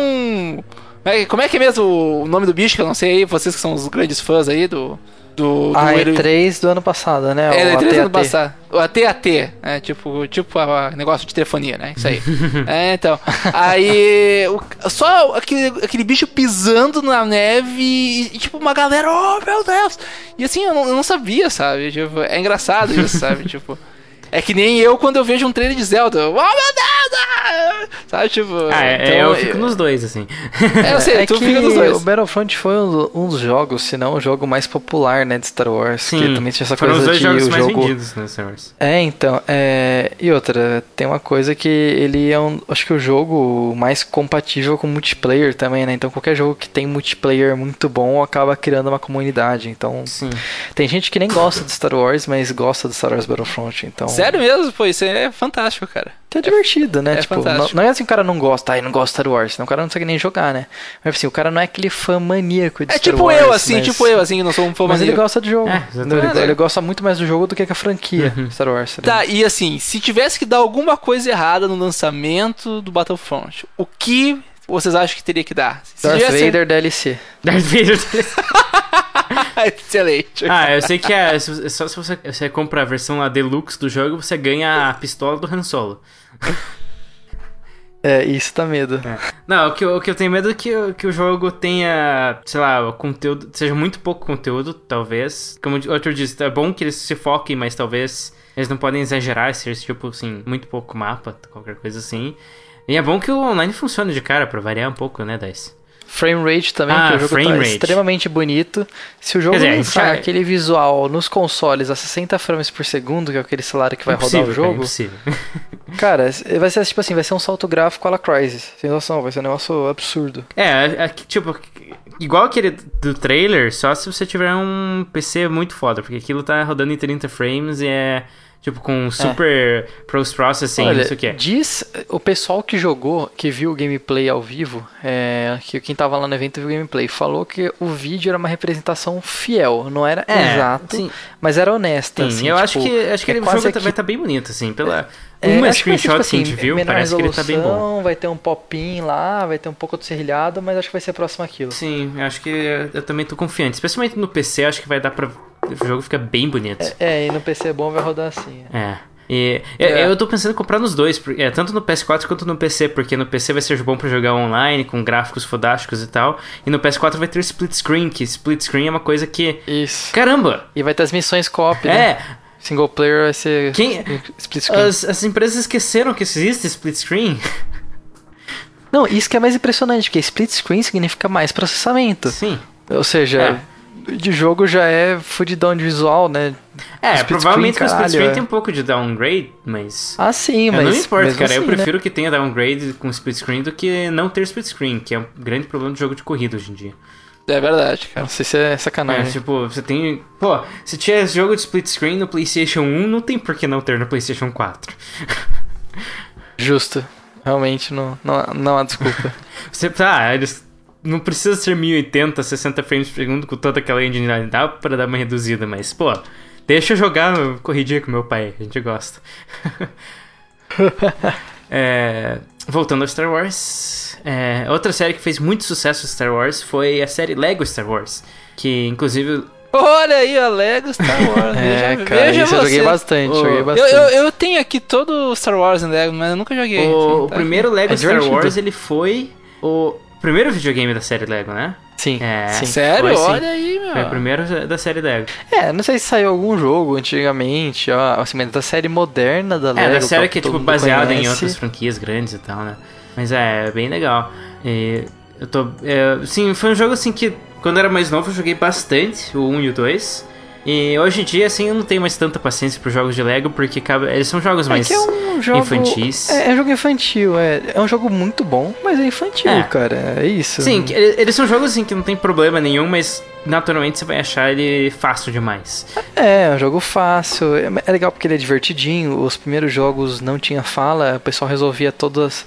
É- Como é que é mesmo o nome do bicho? Que eu não sei aí, vocês que são os grandes fãs aí do. Do, do A hero- E3 do ano passado, né? é, o da E3 do ano passado. O AT-AT, né? Tipo, tipo a, a negócio de telefonia, né? Isso aí. é, então. Aí. o- só aquele, aquele bicho pisando na neve e, e, tipo, uma galera, oh meu Deus! E assim, eu não, eu não sabia, sabe? Tipo, é engraçado isso, sabe? Tipo. É que nem eu quando eu vejo um trailer de Zelda. Oh meu Deus! ah! Sabe, tipo. Ah, é, então, eu fico nos dois, assim. É, eu sei, É tu que fica nos dois. o Battlefront foi um, um dos jogos, se não o jogo mais popular, né, de Star Wars. que também tinha essa foram coisa os dois de jogos o mais jogo... vendidos no Star Wars. É, então, é... e outra, tem uma coisa que ele é um, acho que o jogo mais compatível com multiplayer também, né? Então qualquer jogo que tem multiplayer muito bom acaba criando uma comunidade. Então, Sim. tem gente que nem gosta de Star Wars, mas gosta do Star Wars Battlefront. Então, Sério mesmo? Pô, isso é fantástico, cara. que é divertido, né? é tipo, não, não é assim o cara não gosta, ai, não gosta de Star Wars, senão o cara não consegue nem jogar, né? Mas assim, o cara não é aquele fã maníaco de É Star tipo Wars. eu, assim, mas- tipo eu, assim, que não sou um fã Mas ele maníaco. gosta do jogo. É, exatamente. ele, ele gosta muito mais do jogo do que a franquia Star Wars. né? Tá, e assim, se tivesse que dar alguma coisa errada no lançamento do Battlefront, o que vocês acham que teria que dar? Se Darth tivesse- Vader DLC. Darth Vader. Excelente. ah, eu sei que é, se- só se você, você compra a versão lá deluxe do jogo, você ganha a pistola do Han Solo. É, isso dá medo. Não, o que, eu- o que eu tenho medo é que, o- que o jogo tenha, sei lá, o conteúdo, seja muito pouco conteúdo, talvez. Como o outro disse, é bom que eles se foquem, mas talvez eles não podem exagerar, ser tipo assim, muito pouco mapa, qualquer coisa assim. E é bom que o online funcione de cara, pra variar um pouco, né, Dice? Frame rate também, Ah, que o jogo frame tá rate. extremamente bonito. Se o jogo dizer, lançar já- aquele visual nos consoles a 60 frames por segundo, que é aquele celular que vai rodar o Impossível, cara, jogo, impossível. cara, vai ser tipo assim, vai ser um salto gráfico à la Crysis. Sem noção, vai ser um negócio absurdo. É, é, tipo, igual aquele do trailer, só se você tiver um PC muito foda, porque aquilo tá rodando em 30 frames e é, tipo, com super post processing, Olha, não sei o que. diz o pessoal que jogou, que viu o gameplay ao vivo, é, que quem tava lá no evento viu o gameplay, falou que o vídeo era uma representação fiel, não era É, exato, sim. mas era honesta. Sim, assim, eu tipo, acho que, acho que é ele, jogo aqui- vai estar bem bonito, assim, pela É, uma vai ser, screenshot tipo que a gente assim, viu, parece que ele tá bem bom. Vai ter um pop-in lá, vai ter um pouco de serrilhado, mas acho que vai ser próximo àquilo. Sim, acho que eu também tô confiante, especialmente no PC, acho que vai dar pra o jogo ficar bem bonito. É, e no PC bom vai rodar assim. É. E eu, É. eu tô pensando em comprar nos dois, é, tanto no PS4 quanto no PC, porque no PC vai ser bom pra jogar online, com gráficos fodásticos e tal, e no PS4 vai ter split screen, que split screen é uma coisa que. Isso. Caramba! E vai ter as missões co-op, né? É! Single player vai ser Quem- split screen. As, as empresas esqueceram que existe split screen. Não, isso que é mais impressionante, porque split screen significa mais processamento. Sim. Ou seja, de jogo já é fudidão de visual, né? É, Split provavelmente screen, o split caralho, screen é. tem um pouco de downgrade, mas. Ah, sim, É, mas. não importa, cara. eu assim, né? prefiro que tenha downgrade com split screen do que não ter split screen, que é um grande problema do jogo de corrida hoje em dia. É verdade, cara. Não sei se é É, sacanagem. tipo, você tem. Pô, se tinha jogo de split screen no PlayStation 1, não tem por que não ter no PlayStation 4. Justo. Realmente não, não, não há desculpa. Você tá, eles. Não precisa ser 1080, 60 frames por segundo com toda aquela engine lá, dá pra dar uma reduzida, mas, pô, deixa eu jogar corridinha com meu pai, a gente gosta. É, voltando ao Star Wars, é, outra série que fez muito sucesso Star Wars foi a série Lego Star Wars, que inclusive Olha aí, a Lego Star Wars. é, veja, cara, veja isso eu joguei você. bastante, joguei eu- bastante. Eu, eu, eu tenho aqui todo o Star Wars em Lego, mas eu nunca joguei. o, assim, o tá? primeiro Lego É Star. Wars ele foi o primeiro videogame da série Lego, né? Sim, É. sim. Sério? Foi, sim. Olha aí, meu. Foi o primeiro da série Lego. É, não sei se saiu algum jogo antigamente, ó, assim, mas da série moderna da Lego. É, da série que que é tipo baseada em outras franquias grandes e tal, né? Mas é, bem legal. E eu tô. É, sim, foi um jogo assim que quando eu era mais novo eu joguei bastante, o 1 e o 2. E hoje em dia, assim, eu não tenho mais tanta paciência pros jogos de Lego, porque eles são jogos É mais é um jogo infantis. É, é um jogo infantil, é, é um jogo muito bom, mas é infantil, É. cara. É isso. Sim, eles são jogos assim que não tem problema nenhum, mas naturalmente você vai achar ele fácil demais. É, é um jogo fácil. É, é legal porque ele é divertidinho. Os primeiros jogos não tinha fala, o pessoal resolvia todas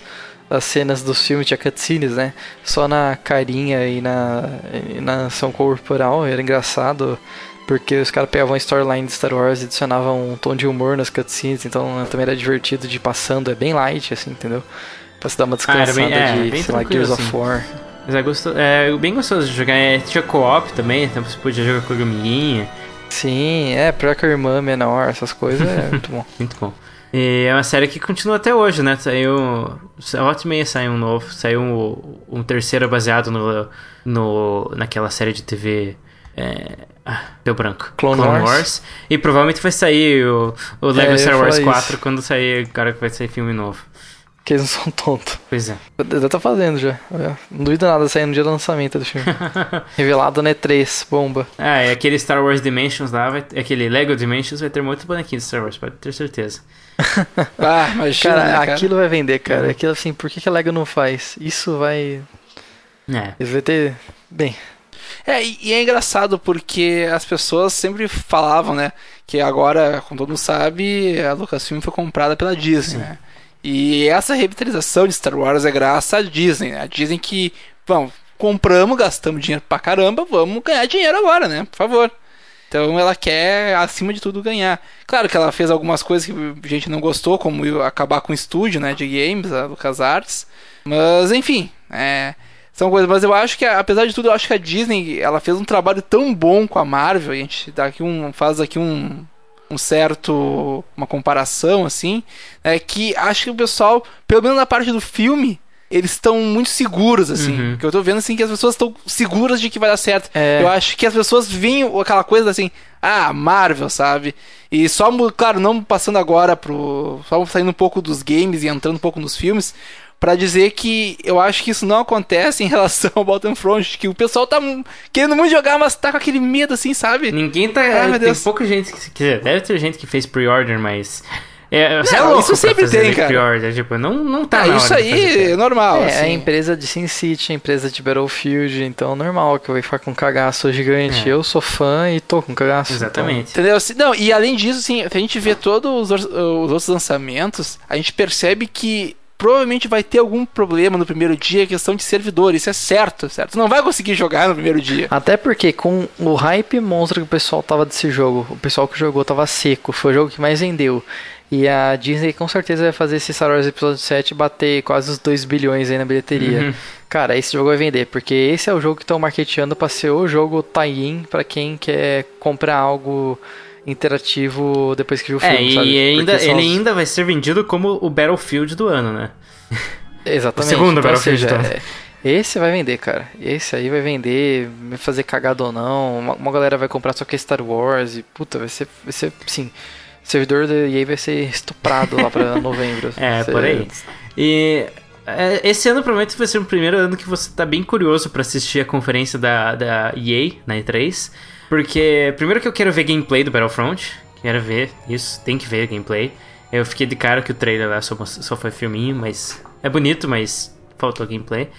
as cenas dos filmes, tinha cutscenes, né? Só na carinha e na, e na ação corporal. Era engraçado. Porque os caras pegavam a storyline de Star Wars e adicionavam um tom de humor nas cutscenes, então também era divertido de ir passando, é bem light, assim, entendeu? Pra se dar uma Ah, descansada bem- é, de, bem sei lá, Gears of assim. War. Mas é, gostoso, é bem gostoso de jogar. É, tinha co-op também, então você podia jogar com a amiguinha. Sim, é, pra com a irmã menor, essas coisas, é muito bom. Muito bom. E é uma série que continua até hoje, né? Saiu. Volta e meia saiu um novo. Saiu um, um terceiro baseado no, no, naquela série de TV. É, ah, deu branco. Clone Wars. E provavelmente vai sair o, o Lego É, eu ia Star Wars falar 4 isso. quando sair. Cara, que vai sair filme novo. Porque eles não são tontos. Pois é. Já tá fazendo já. É, Não duvido nada de sair no dia do lançamento do filme. Revelado na E3, bomba. Ah, e aquele Star Wars Dimensions lá, vai, aquele Lego Dimensions vai ter muito bonequinho de Star Wars, pode ter certeza. Ah, imagina, Cara, né, cara? aquilo vai vender, cara. Aquilo assim, por que, que a Lego não faz? Isso vai. É. Eles vai ter. Bem. É, e e é engraçado porque as pessoas sempre falavam, né? Que agora, como todo mundo sabe, a Lucasfilm foi comprada pela Disney, né? E essa revitalização de Star Wars é graças à Disney, né? A Disney que, bom, compramos, gastamos dinheiro pra caramba, vamos ganhar dinheiro agora, né? Por favor. Então ela quer, acima de tudo, ganhar. Claro que ela fez algumas coisas que a gente não gostou, como acabar com o estúdio né, de games, a LucasArts. Mas, enfim, é, são coisas. Mas eu acho que, apesar de tudo, eu acho que a Disney ela fez um trabalho tão bom com a Marvel. E a gente dá aqui um, faz aqui um, um certo uma comparação assim, é que acho que o pessoal, pelo menos na parte do filme, eles estão muito seguros assim. Uhum. Que eu tô vendo assim que as pessoas estão seguras de que vai dar certo. É. Eu acho que as pessoas veem aquela coisa assim, ah, Marvel, sabe? E só, claro, não passando agora pro. Só saindo um pouco dos games e entrando um pouco nos filmes. Pra dizer que eu acho que isso não acontece em relação ao Battlefront. Que o pessoal tá querendo muito jogar, mas tá com aquele medo assim, sabe? Ninguém tá. Ai, meu tem Deus. pouca gente que. Quer dizer, deve ter gente que fez pre-order, mas. É, você é Não, louco isso pra sempre fazer tem, cara. Tipo, não, não tá Ah, hora isso aí é normal. É, assim. a empresa de Sin City, a empresa de Battlefield, então normal que vai ficar com um cagaço gigante. É. Eu sou fã e tô com cagaço. Exatamente. Entendeu? Assim, Não, e além disso, assim, se a gente vê todos os, os outros lançamentos, a gente percebe que provavelmente vai ter algum problema no primeiro dia, questão de servidor. Isso é certo, certo? Tu não vai conseguir jogar no primeiro dia. Até porque com o hype monstro que o pessoal tava desse jogo, o pessoal que jogou tava seco, foi o jogo que mais vendeu. E a Disney com certeza vai fazer esse Star Wars Episódio 7 bater quase os 2 bilhões aí na bilheteria. Uhum. Cara, esse jogo vai vender, porque esse é o jogo que estão marketeando pra ser o jogo tie-in pra quem quer comprar algo interativo depois que viu o filme, É, e sabe? ainda, ele os- ainda vai ser vendido como o Battlefield do ano, né? Exatamente. O segundo então, Battlefield, seja, então. é, Esse vai vender, cara. Esse aí vai vender, vai fazer cagada ou não. Uma, uma galera vai comprar só que é Star Wars e puta, vai ser, vai ser sim. O servidor da EA vai ser estuprado lá pra novembro. É, ser- por aí. E é, esse ano provavelmente vai ser o primeiro ano que você tá bem curioso pra assistir a conferência da, da EA na E3. Porque, primeiro que eu quero ver gameplay do Battlefront. Quero ver isso, tem que ver gameplay. Eu fiquei de cara que o trailer lá só, só foi filminho, mas é bonito, mas faltou gameplay.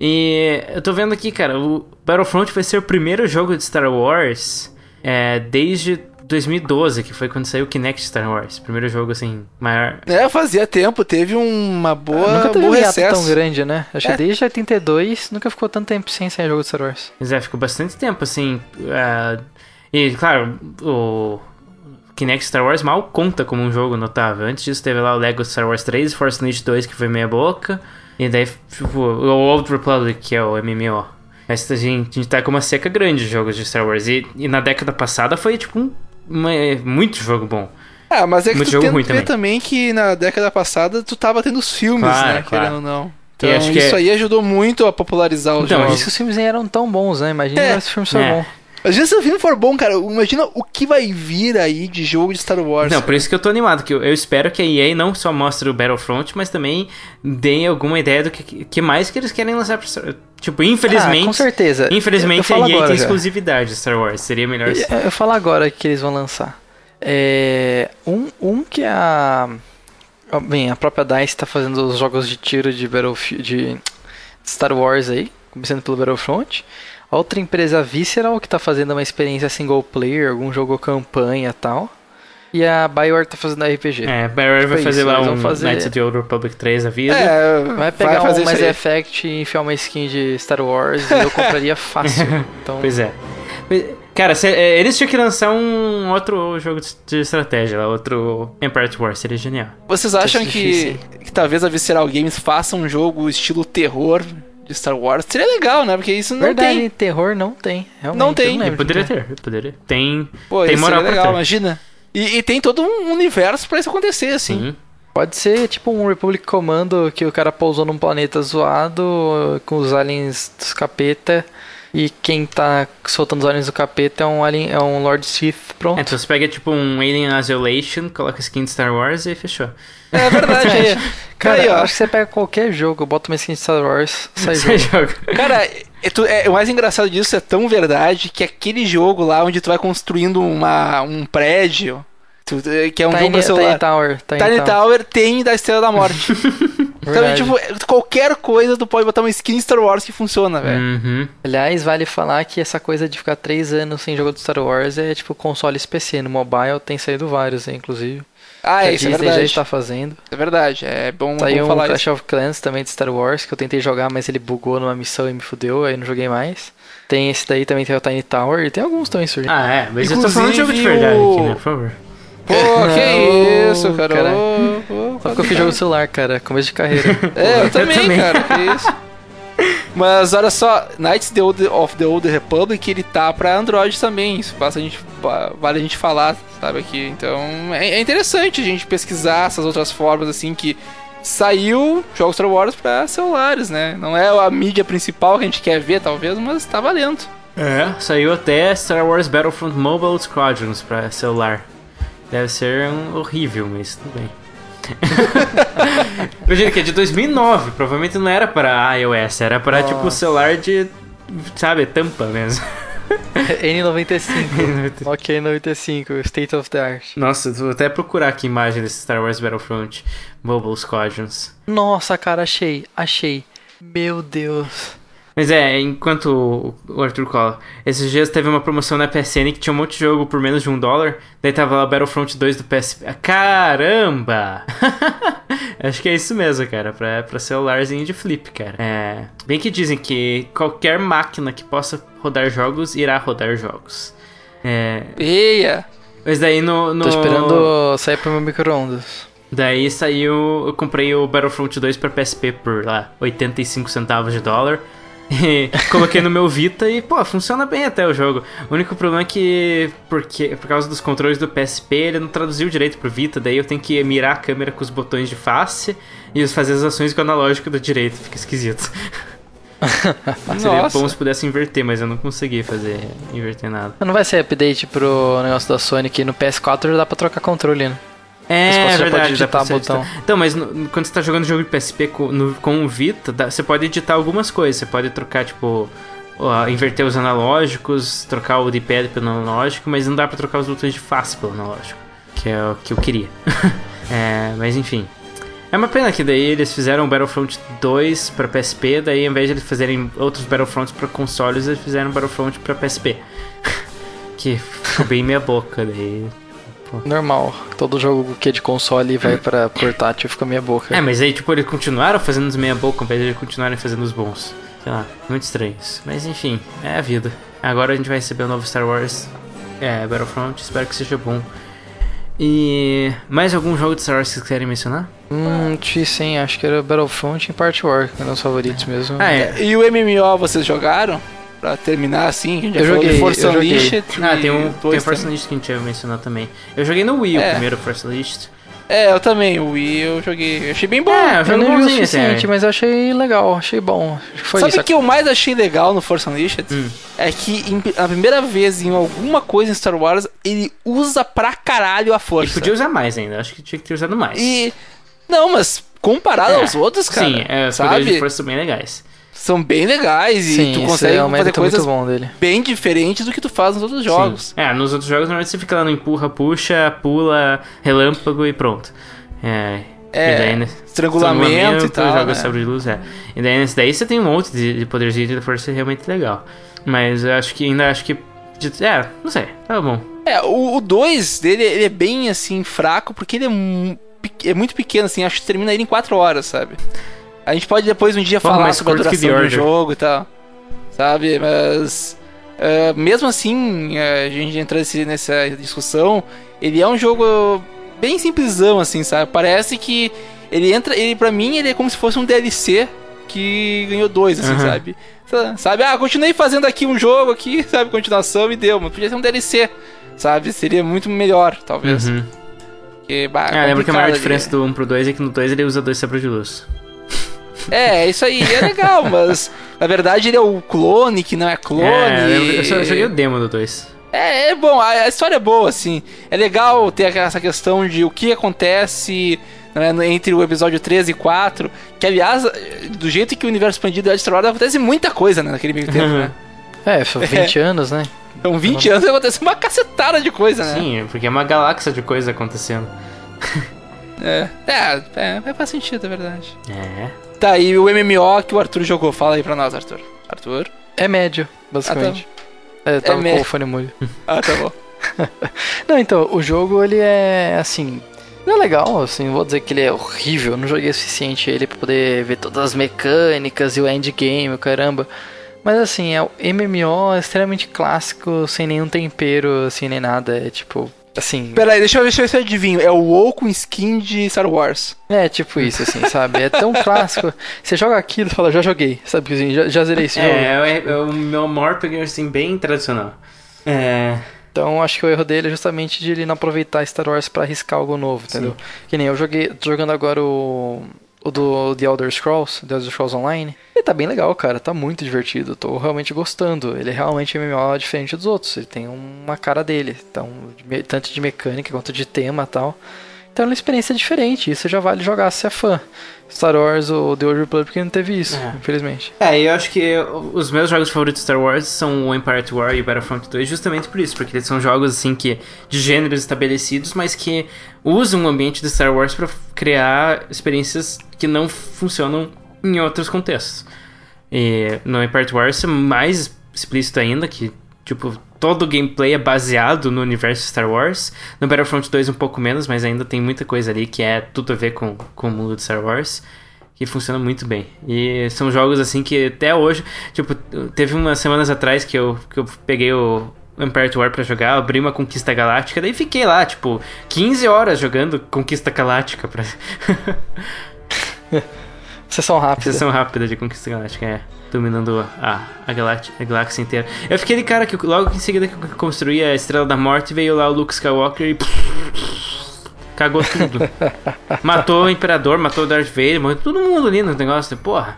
E eu tô vendo aqui, cara, o Battlefront vai ser o primeiro jogo de Star Wars é, desde 2012, que foi quando saiu o Kinect Star Wars. Primeiro jogo, assim, maior. É, fazia tempo, teve uma boa, Nunca teve um recesso. tão grande, né? Acho É. que desde 82 nunca ficou tanto tempo sem sair jogo de Star Wars. Mas é, ficou bastante tempo, assim. ah, e, claro, o Kinect Star Wars mal conta como um jogo notável. Antes disso, teve lá o Lego Star Wars 3 e Force Unleashed 2, que foi meia boca. E daí, tipo, o Old Republic, que é o MMO. Mas a gente, a gente tá com uma seca grande de jogos de Star Wars. E, e na década passada foi, tipo, um, muito jogo bom. Ah, mas é que Muito tu jogo tem que ver também que na década passada tu tava tendo os filmes, Claro, né? claro. Querendo ou não. E Então acho que isso é- aí ajudou muito a popularizar os Então, Por jogos. isso que os filmes nem eram tão bons, né? Imagina É. se o filme for É. bom. Imagina se o filme for bom, cara. Imagina o que vai vir aí de jogo de Star Wars. Não, por isso que eu tô animado, que eu, eu espero que a EA não só mostre o Battlefront, mas também dê alguma ideia do que, que mais que eles querem lançar pra Star Tipo, infelizmente. Ah, com certeza. Eu Infelizmente falo a EA tem já. exclusividade de Star Wars. Seria melhor se- Eu, eu falo agora que eles vão lançar. É, um, um que a. Bem, a própria DICE tá fazendo os jogos de tiro de Battlefield. de Star Wars aí, começando pelo Battlefront. Outra empresa a Visceral, que tá fazendo uma experiência single player, algum jogo campanha e tal. E a BioWare tá fazendo RPG. É, Barry vai Foi fazer isso, lá um fazer- Knights of the Old Republic 3 a vida. É, Vai pegar fazer um Mass. Effect e enfiar uma skin de Star Wars e eu compraria fácil. Então, Pois é. Cara, se- é, eles tinham que lançar um outro jogo de, de estratégia lá, outro Empire at War, seria genial. Vocês acham é que, difícil. que talvez a Visceral Games faça um jogo estilo terror de Star Wars? Seria legal, né? Porque isso não verdade, tem. terror não tem. Realmente, Não tem. E de poderia ter. ter, poderia. Tem, Pô, tem isso moral seria legal, ter. imagina. E, e tem todo um universo pra isso acontecer, assim. Sim. Pode ser tipo um Republic Commando que o cara pousou num planeta zoado com os aliens dos capeta e quem tá soltando os aliens do capeta é um alien, é um Lord Sith, pronto. É, então você pega tipo um Alien Isolation, coloca skin de Star Wars e fechou. É verdade. aí. Cara, aí, eu ó. acho que você pega qualquer jogo, bota uma skin de Star Wars, sai Você jogo. joga. Cara, é tu- é- o mais engraçado disso é tão verdade que aquele jogo lá onde tu vai construindo uma, um prédio, que é um jogo Tiny, pra celular. Tiny Tower, Tiny, Tiny Tower. Tower tem da Estrela da Morte. então, tipo, qualquer coisa tu pode botar uma skin Star Wars que funciona, velho. Uhum. Aliás, vale falar que essa coisa de ficar três anos sem jogo de Star Wars é tipo consoles PC. No mobile tem saído vários, inclusive. Ah, a isso é Disney já verdade. está fazendo. É verdade. É bom, Saiu bom um falar Clash isso. of Clans também de Star Wars, que eu tentei jogar, mas ele bugou numa missão e me fudeu, aí não joguei mais. Tem esse daí também, tem o Tiny Tower, e tem alguns também surgindo. Ah, é, mas eu tô falando de jogo de verdade aqui, né? Por favor. Pô, que isso, cara. cara. Ô, ô, Só porque eu fiz jogo celular, cara, começo de carreira. É, eu Eu também, também. cara. Que isso. Mas olha só, Knights the Old, of the Old Republic, ele tá pra Android também. Isso basta a gente, vale a gente falar, sabe, aqui. Então é, é interessante a gente pesquisar essas outras formas, assim, que saiu jogos Star Wars pra celulares, né? Não é a mídia principal que a gente quer ver, talvez, mas tá valendo. É, saiu até Star Wars Battlefront Mobile Squadrons pra celular. Deve ser um horrível, mas tudo bem. Imagina que é de 2009, provavelmente não era para iOS, era para tipo celular de, sabe, tampa mesmo. N95. ok, 95, State of the Art. Nossa, vou até procurar aqui a imagem desse Star Wars Battlefront Mobile Squadrons. Nossa, cara, achei, achei. Meu Deus. Mas é, enquanto o Arthur cola, esses dias teve uma promoção na PSN que tinha um monte de jogo por menos de um dólar. Daí tava lá Battlefront 2 do PSP. Caramba! Acho que é isso mesmo, cara, pra, pra celularzinho de flip, cara. É. Bem que dizem que qualquer máquina que possa rodar jogos irá rodar jogos. É. Eia! Mas daí no. no... Tô esperando sair pro meu micro-ondas. Daí saiu. Eu comprei o Battlefront 2 pra PSP por lá, 85 centavos de dólar. E coloquei no meu Vita e, pô, funciona bem até o jogo. O único problema é que, porque, por causa dos controles do PSP, ele não traduziu direito pro Vita, daí eu tenho que mirar a câmera com os botões de face e fazer as ações com o analógico do direito, fica esquisito. Seria bom se pudesse inverter, mas eu não consegui fazer inverter nada. Não vai ser update pro negócio da Sony que no PS4 dá pra trocar controle, né? É, você é pode verdade, pra você botão. editar. Então, mas no- quando você tá jogando jogo de PSP com, no- com o Vita, dá- você pode editar algumas coisas. Você pode trocar, tipo, ó, inverter os analógicos, trocar o D-pad pelo analógico, mas não dá pra trocar os botões de face pelo analógico, que é o que eu queria. É, mas enfim. É uma pena que daí eles fizeram o Battlefront 2 pra PSP, daí ao invés de eles fazerem outros Battlefronts pra consoles, eles fizeram Battlefront pra PSP. que ficou bem meia boca, daí Normal. Todo jogo que é de console vai pra portátil fica meia boca. É, mas aí, tipo, eles continuaram fazendo os meia boca ao invés de eles continuarem fazendo os bons. Sei lá, muito estranhos. Mas enfim, é a vida. Agora a gente vai receber o novo Star Wars é, Battlefront, espero que seja bom. E mais algum jogo de Star Wars que vocês querem mencionar? Hum, hein? Acho que era Battlefront e Part War, que eram os favoritos mesmo. Ah, é. E o MMO vocês jogaram? Pra terminar assim, a gente já Eu joguei, Force eu joguei. Unleashed. Ah, tem um tem o Force. Unleashed que a gente ia mencionar também. Eu joguei no Wii o É. primeiro Force Unleashed. É, eu também, o Wii eu joguei. Eu achei bem bom. É, Eu jogo não vi o assim, suficiente, é. mas eu achei legal, achei bom. Foi Sabe o que eu mais achei legal no Force Unleashed? Hum. É que em- a primeira vez em alguma coisa em Star Wars, ele usa pra caralho a força. podia usar mais ainda, acho que tinha que ter usado mais. E- Não, mas comparado É, aos outros, cara. Sim, é, os poderes de sabe? força bem legais. São bem legais e Sim, tu consegue é um fazer coisas muito bom dele. bem diferentes do que tu faz nos outros jogos. Sim. É, nos outros jogos normalmente você fica lá no empurra, puxa, pula, relâmpago e pronto. É. É, e daí, né, estrangulamento e tal, joga né? sabre de luz, é. E daí nesse daí você tem um monte de, de poderzinho de força realmente legal. Mas eu acho que ainda acho que. de- É, não sei, tá bom. É, o 2 dele ele é bem assim fraco porque ele é, é muito pequeno assim, acho que termina ele em 4 horas, sabe? A gente pode depois um dia Porra, falar mais sobre a duração do jogo e tal. Sabe? Mas é, mesmo assim, é, a gente entrando nessa discussão, ele é um jogo bem simplesão assim, sabe? Parece que ele entra, ele para mim ele é como se fosse um DLC que ganhou dois, assim, Aham. sabe? Sa- Sabe? Ah, continuei fazendo aqui um jogo aqui, sabe? Continuação e deu, mas podia ser um DLC, sabe? Seria muito melhor, talvez. Uhum. Porque, bah, É, lembra que a maior diferença ali. do 1 pro 2 é que no 2 ele usa dois sabres de luz. É, isso aí, é legal, mas na verdade ele é o clone que não é clone. É, eu, só joguei o demo do 2. É, é bom, a, a história é boa, assim. É legal ter essa questão de o que acontece né, entre o episódio 13 e 4. Que, aliás, do jeito que o universo expandido é de Star Wars, acontece muita coisa né, naquele meio tempo, né? É, foi 20 anos, né? Então, 20 anos acontece uma cacetada de coisa, né? Sim, porque é uma galáxia de coisas acontecendo. É, é, é, é, faz sentido, é verdade. É. Tá, e o MMO que o Arthur jogou, fala aí pra nós, Arthur. Arthur? É médio, basicamente. É, tava com médio. o fone mudo. Ah, tá bom. Não, então, o jogo ele é assim. Não é legal, assim, vou dizer que ele é horrível, não joguei o suficiente ele pra poder ver todas as mecânicas e o endgame, o caramba. Mas assim, é o MMO extremamente clássico, sem nenhum tempero, assim, nem nada. É tipo, Assim, Pera aí, deixa eu ver se eu adivinho. É o WoW com skin de Star Wars. é tipo isso, assim, sabe? É tão clássico. Você joga aquilo e fala, já joguei, sabe? Assim, já, já zerei esse jogo. É, é, é o meu Morpg, assim, bem tradicional. É. Então acho que o erro dele é justamente de ele não aproveitar Star Wars pra arriscar algo novo, entendeu? Que nem eu joguei, tô jogando agora o, o do The Elder Scrolls, The Elder Scrolls Online. E tá bem legal, cara, tá muito divertido, tô realmente gostando. Ele é realmente MMO diferente dos outros, ele tem uma cara dele, então, tanto de mecânica quanto de tema e tal. Então é uma experiência diferente, isso já vale jogar se é fã. Star Wars, o The Old Republic não teve isso, É. infelizmente. É, eu acho que os meus jogos favoritos de Star Wars são o Empire at War e o Battlefront 2 justamente por isso, porque eles são jogos assim que de gêneros estabelecidos, mas que usam o ambiente de Star Wars pra criar experiências que não funcionam em outros contextos. E no Empire at War isso é mais explícito ainda, que tipo todo o gameplay é baseado no universo Star Wars. No Battlefront 2 um pouco menos, mas ainda tem muita coisa ali que é tudo a ver com, com o mundo de Star Wars que funciona muito bem. E são jogos assim que até hoje, tipo, teve umas semanas atrás que eu, que eu peguei o Empire at War pra jogar, abri uma Conquista Galáctica, daí fiquei lá, tipo, 15 horas jogando Conquista Galáctica pra Sessão rápida. sessão rápida de Conquista Galáctica, é. Dominando a, a, galáxia, a galáxia inteira. Eu fiquei de cara que logo em seguida que eu construí a Estrela da Morte, veio lá o Luke Skywalker e. Cagou tudo. matou o Imperador, matou o Darth Vader, morreu todo mundo ali no negócio. Porra.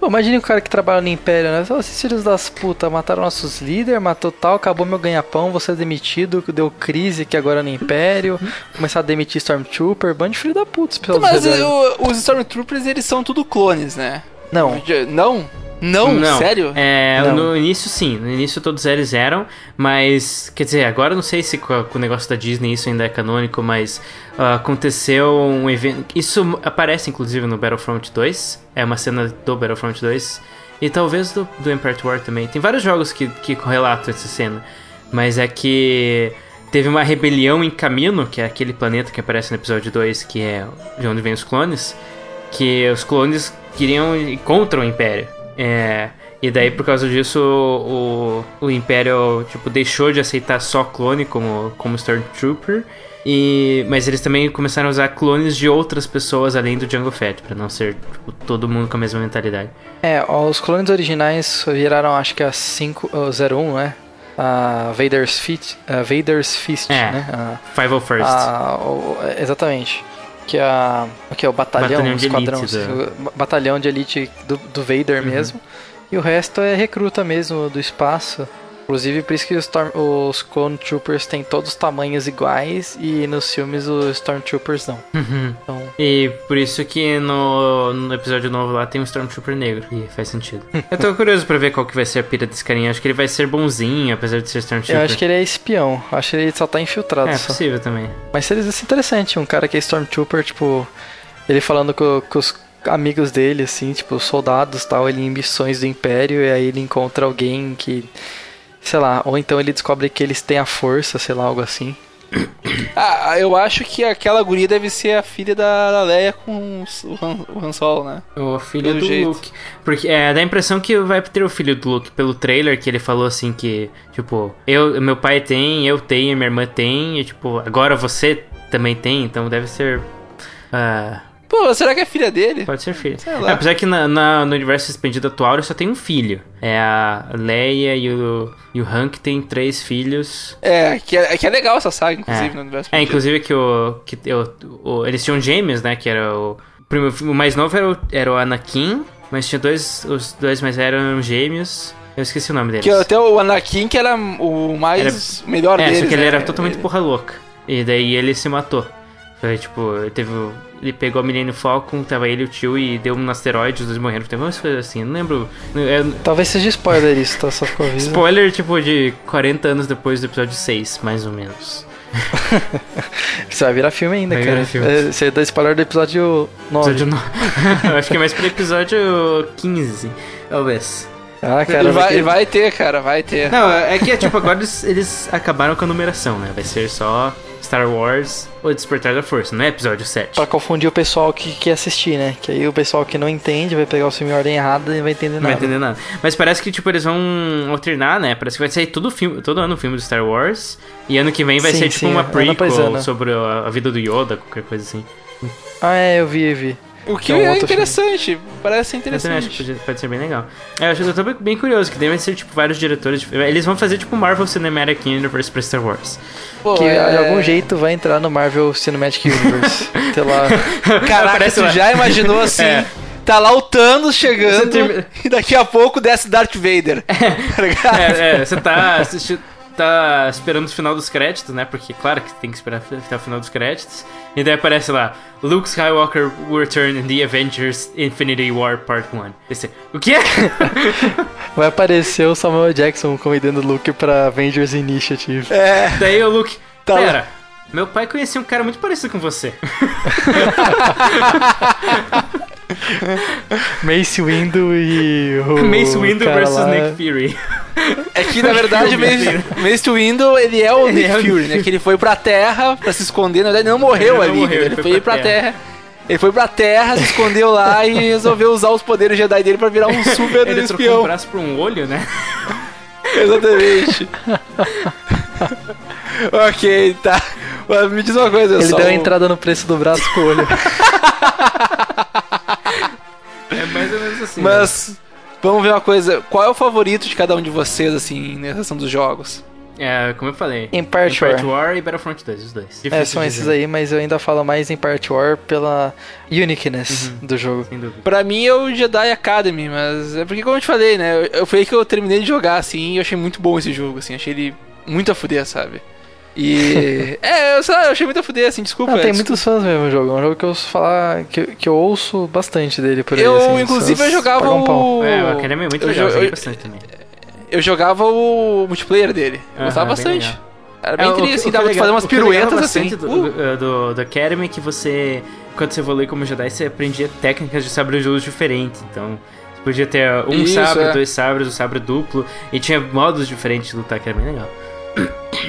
Pô, imagine o cara que trabalha no Império, né? Ô, Esses filhos das putas mataram nossos líderes, matou tal, acabou meu ganha-pão, você é demitido, deu crise aqui agora no Império, começar a demitir Stormtrooper, bando de filho da puta, Mas o- os Stormtroopers, eles são tudo clones, né? Não, Não? Não? Sério? É, Não. No início, sim. No início todos eles eram, mas. Quer dizer, agora eu não sei se com, o negócio da Disney isso ainda é canônico, mas ah, aconteceu um evento. Isso aparece inclusive no Battlefront 2. É uma cena do Battlefront 2. E talvez do, do Empire War também. Tem vários jogos que, que relatam essa cena. Mas é que. Teve uma rebelião em Camino, que é aquele planeta que aparece no episódio 2, que é de onde vem os clones que os clones queriam ir contra o Império. É, e daí, por causa disso, o, o, Império tipo, deixou de aceitar só clone como, como Stormtrooper. E, mas eles também começaram a usar clones de outras pessoas além do Jungle Fett, pra não ser tipo, todo mundo com a mesma mentalidade. é, os clones originais viraram acho que a 501, né? A Vader's Fist, a Vader's Fist, É. né? A, 501st. a- o- exatamente. Que é a, o que é o batalhão, Batalhão de esquadrão, elite assim, o batalhão de elite do, do Vader Uhum. mesmo. E o resto é recruta mesmo do espaço. Inclusive por isso que os, Storm, os Clone Troopers têm todos os tamanhos iguais e nos filmes os Stormtroopers não. Uhum. Então, E por isso que no, no episódio novo lá tem um Stormtrooper negro. E faz sentido. Eu tô curioso pra ver qual que vai ser a pira desse carinha. Acho que ele vai ser bonzinho, apesar de ser Stormtrooper. eu acho que ele é espião. Acho que ele só tá infiltrado. É só. possível também. Mas seria isso interessante, um cara que é Stormtrooper, tipo, ele falando com, com os amigos dele, assim, tipo, os soldados tal, ele em missões do Império, e aí ele encontra alguém que, sei lá, ou então ele descobre que eles têm a força, sei lá, algo assim. Ah, eu acho que aquela guria deve ser a filha da, Leia com o Han, o Han Solo, né? O filho Pelo do jeito. Luke. Porque é, dá a impressão que vai ter o filho do Luke pelo trailer que ele falou assim que, tipo, eu, meu pai tem, eu tenho, minha irmã tem, e tipo, agora você também tem, então deve ser. ah, Pô, será que é filha dele? pode ser lá. É, apesar que na, na- no universo expandido atual ele só tem um filho. É a Leia e o, e o Han que tem três filhos. É, que é, que é legal essa saga, inclusive, É. no universo. É, inclusive que o. Que, o, o- eles tinham gêmeos, né? Que era o. O, mais novo era o, era o Anakin, mas tinha dois. Os dois mais eram gêmeos. Eu esqueci o nome deles. Que até o Anakin, que era o mais o melhor é, deles. só que ele né? era totalmente porra louca. E daí ele se matou. Foi tipo, ele teve. Ele pegou a Millennium Falcon, tava ele e o tio e deu um asteroide, os dois morreram. Teve umas coisas assim, não lembro. É, Talvez seja spoiler isso, tá? Só ficou aviso. spoiler, tipo, de 40 anos depois do episódio 6, mais ou menos. Isso vai virar filme ainda, Vai cara. filme. É, Você dá spoiler do episódio 9. Episódio no... Eu acho que é mais pro episódio 15, talvez. Ah, cara, vai, e vai ter, cara, vai ter. Não, é que tipo, agora eles, eles acabaram com a numeração, né? Vai ser só Star Wars ou Despertar da Força, não é episódio 7. Pra confundir o pessoal que quer assistir, né? Que aí o pessoal que não entende vai pegar o filme em ordem errada e não vai entender Não nada. vai entender nada. Mas parece que, tipo, eles vão alternar, né? Parece que vai sair todo, filme, todo ano um filme do Star Wars. E ano que vem vai Sim, ser, tipo, sim, uma após prequel ano. sobre a, a vida do Yoda, qualquer coisa assim. Ah, é, eu vi, eu vi. O que é é outro interessante, parece Eu também acho que interessante. pode, pode ser bem legal. É, eu acho que eu tô bem curioso, que devem ser, tipo, vários diretores. dif- Eles vão fazer, tipo, Marvel Cinematic Universe pra Star Wars. Pô, Que é- de algum jeito vai entrar no Marvel Cinematic Universe. Sei lá. Caraca, Aparece tu lá. já imaginou assim? É. Tá lá o Thanos chegando e daqui a pouco desce Darth Vader. Tá ligado? É, é, você tá assistindo. Tá esperando o final dos créditos, né? Porque, claro que tem que esperar até o final dos créditos. E daí aparece lá: Luke Skywalker will return in the Avengers Infinity War Part 1. Esse, o quê? Vai aparecer o Samuel Jackson convidando o Luke pra Avengers Initiative. É. daí o Luke. Tá lá. Pera, meu pai conhecia um cara muito parecido com você. Mace Windu e o. Mace Windu versus lá- Nick Fury. É que na verdade o Mace, Windu ele é o Ele Nick é Fury, né? Que ele foi pra Terra pra se esconder. Na verdade, ele não morreu Ele não ali. morreu, ele ele foi foi pra pra terra. Ele foi pra Terra, se escondeu lá e resolveu usar os poderes Jedi dele pra virar um super Ele trocou um espião. braço por um olho, né? Exatamente. ok, tá. Mas me diz uma coisa, Ele só deu a um- entrada no preço do braço com o olho. É mais ou menos assim. né? Vamos ver uma coisa. Qual é o favorito de cada um de vocês, assim, na relação dos jogos? É, como eu falei. Empire Empire War. War e Battlefront 2, os dois. É, Difícil são de esses dizer, aí, mas eu ainda falo mais em Part War pela uniqueness do jogo. Sem dúvida. Pra mim é o Jedi Academy, mas é porque, como eu te falei, né? eu- Eu foi aí que eu terminei de jogar, assim, e eu achei muito bom esse jogo, assim. Achei ele muito a fuder, sabe? E. é, eu, sei lá, eu achei muito a fuder, assim, desculpa. Não, tem desculpa. muitos fãs mesmo o jogo. É um jogo que eu ouço falar. que, que eu ouço bastante dele por aí. Eu, assim, inclusive, eu jogava um o. É, o Academy é muito eu legal, eu joguei eu- bastante também. Eu jogava o multiplayer dele. Eu Aham, gostava bastante. legal. Era bem É, o assim, que dava é pra fazer umas é piruetas assim. Do, Uh, do, do, do Academy é que você, quando você evoluía como Jedi, você aprendia técnicas de sabre de luz diferentes. Então, você podia ter um Isso, sabre, é. dois sabres, um sabre duplo. E tinha modos diferentes de lutar, que era bem legal.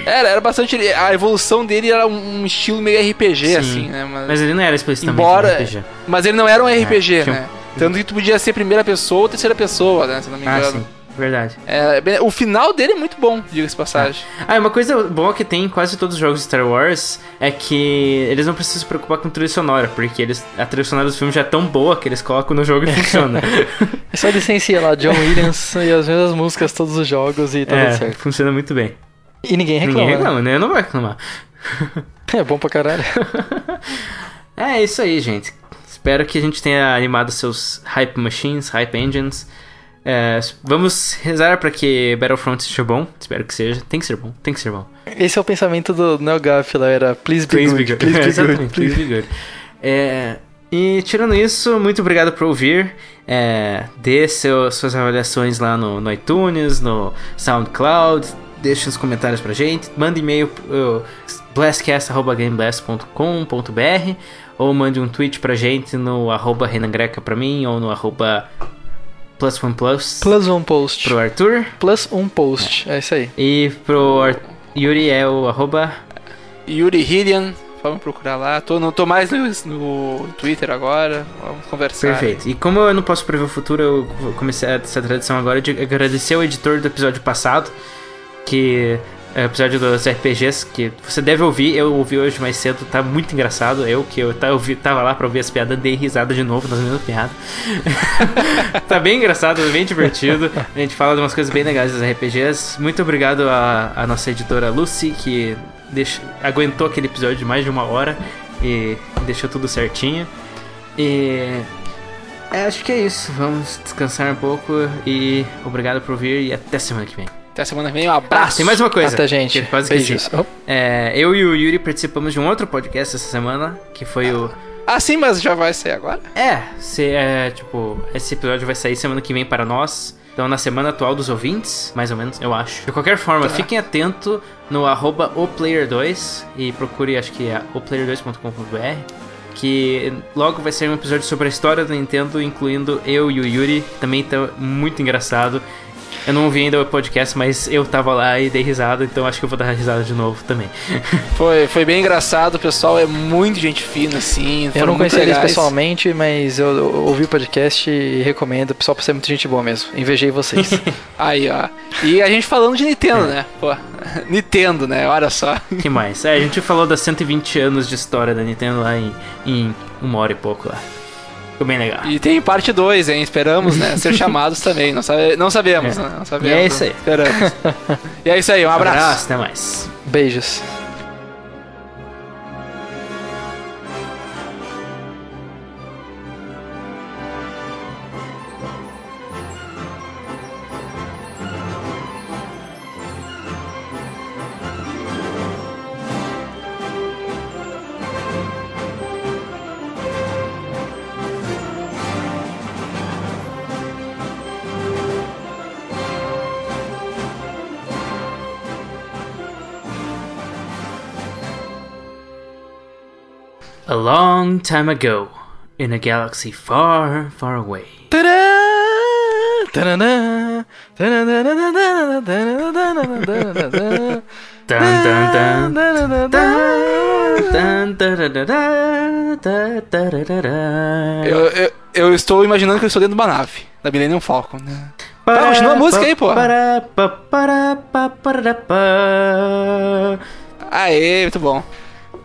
Era, era bastante. A evolução dele era um estilo meio RPG, Sim. assim, né? Mas, Mas ele não era explicitamente Embora- um RPG. mas ele não era um RPG, um- né? Tanto que tu podia ser primeira pessoa ou terceira pessoa, né? Se não me Ah, engano. sim. Verdade. É, o final dele é muito bom, diga-se passagem. Ah, e uma coisa boa que tem em quase todos os jogos de Star Wars é que eles não precisam se preocupar com trilha sonora, porque eles, a trilha sonora dos filmes já é tão boa que eles colocam no jogo e funciona. É só licencia lá, John Williams e as mesmas músicas todos os jogos e tá tudo é, certo. funciona muito bem. E ninguém reclama. Ninguém né? reclama, né? Eu não vou reclamar. É bom pra caralho. É isso aí, gente. Espero que a gente tenha animado seus hype machines, hype engines. É, vamos rezar pra que Battlefront seja bom. Espero que seja. Tem que ser bom, tem que ser bom. Esse é o pensamento do Neo Gaff lá, era please be Please good, be good. please be good, please be good. É, e tirando isso, muito obrigado por ouvir. É, dê seu, suas avaliações lá no, no iTunes, no SoundCloud. Deixe nos comentários pra gente. Mande e-mail pro blastcast.gameblast.com.br ou mande um tweet pra gente no arroba Renan Greca pra mim ou no arroba plus one plus, Plus um post. pro Arthur. Plus um post. É isso aí. E pro Ar- Yuri é o arroba Yuri Hillian, vamos procurar lá. Tô, não tô mais no, no Twitter agora. Vamos conversar. Perfeito. E como eu não posso prever o futuro, eu vou começar essa tradição agora de agradecer ao editor do episódio passado, que é episódio dos RPGs, que você deve ouvir, eu ouvi hoje mais cedo, tá muito engraçado. Eu que eu tava, lá pra ouvir as piadas, dei risada de novo nas mesmas piadas. tá bem engraçado, bem divertido. A gente fala de umas coisas bem legais dos RPGs. Muito obrigado à nossa editora Lucy, que deixa- aguentou aquele episódio de mais de uma hora e deixou tudo certinho. E é, acho que é isso. Vamos descansar um pouco e obrigado por vir e até semana que vem. Até semana que vem, um Ah, abraço. tem mais uma coisa. Até, gente. quase. Beijos. Oh, É, eu e o Yuri participamos de um outro podcast essa semana, que foi o. Ah, sim, mas já vai sair agora? É, se, é, tipo, esse episódio vai sair semana que vem para nós. Então, na semana atual dos ouvintes, mais ou menos, eu acho. De qualquer forma, Tá. fiquem atentos no arroba oplayer2 e procure, acho que é oplayer2.com.br, que logo vai sair um episódio sobre a história da Nintendo, incluindo eu e o Yuri. Também tá muito engraçado. Eu não ouvi ainda o podcast, mas eu tava lá e dei risada, então acho que eu vou dar risada de novo também. Foi, foi bem engraçado, o pessoal é muito gente fina, assim. Eu não conhecia eles pessoalmente, mas eu, eu ouvi o podcast e recomendo. O pessoal pra ser muito gente boa mesmo. Invejei vocês. Aí, ó. E a gente falando de Nintendo, né? Pô, Nintendo, né? Olha só. que mais? É, a gente falou das 120 anos de história da Nintendo lá em, em uma hora e pouco lá. Ficou bem legal. E tem parte 2, hein? Esperamos, né? Ser chamados também. Não, sabe, não sabemos, É. né? Não sabemos. E é isso aí. Esperamos. E é isso aí, um abraço. até mais. Beijos. Long time ago, in a galaxy far, far away. Eu, eu, eu estou imaginando que eu estou dentro de uma nave, da Millennium Falcon, né? Tá, continua a música aí, pô. Aê, muito bom.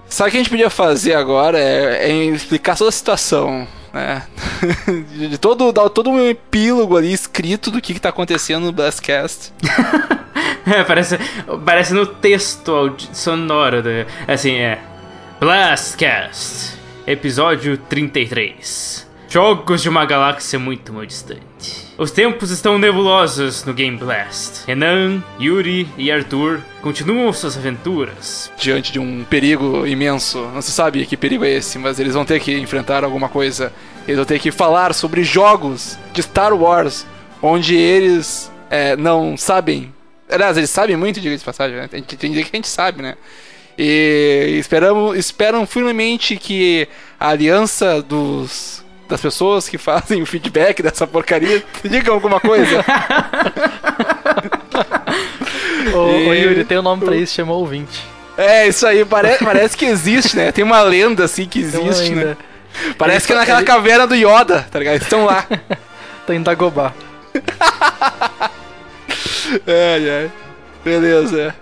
Sabe o que a gente podia fazer agora é, é explicar toda a situação, né? de, todo, dar todo um epílogo ali escrito do que, que tá acontecendo no Blastcast. É, parece, parece no texto sonoro. Do, assim, é. Blastcast, episódio 33. Jogos de uma galáxia muito, muito distante. Os tempos estão nebulosos no Game Blast. Renan, Yuri e Arthur continuam suas aventuras. diante de um perigo imenso. Não se sabe que perigo é esse, mas eles vão ter que enfrentar alguma coisa. Eles vão ter que falar sobre jogos de Star Wars, onde eles é, não sabem. Aliás, eles sabem muito, diga de passagem, né? Tem tem dizer que a gente sabe, né? E esperamos, esperam firmemente que a aliança dos das pessoas que fazem o feedback dessa porcaria digam alguma coisa. Ô, ô Yuri, tem um nome pra isso, chama ouvinte. É, isso aí, pare parece que existe, né? Tem uma lenda assim que existe, né? Parece que é naquela caverna do Yoda, tá ligado? Estão lá. Tá em Dagobah. ai, ai. Beleza.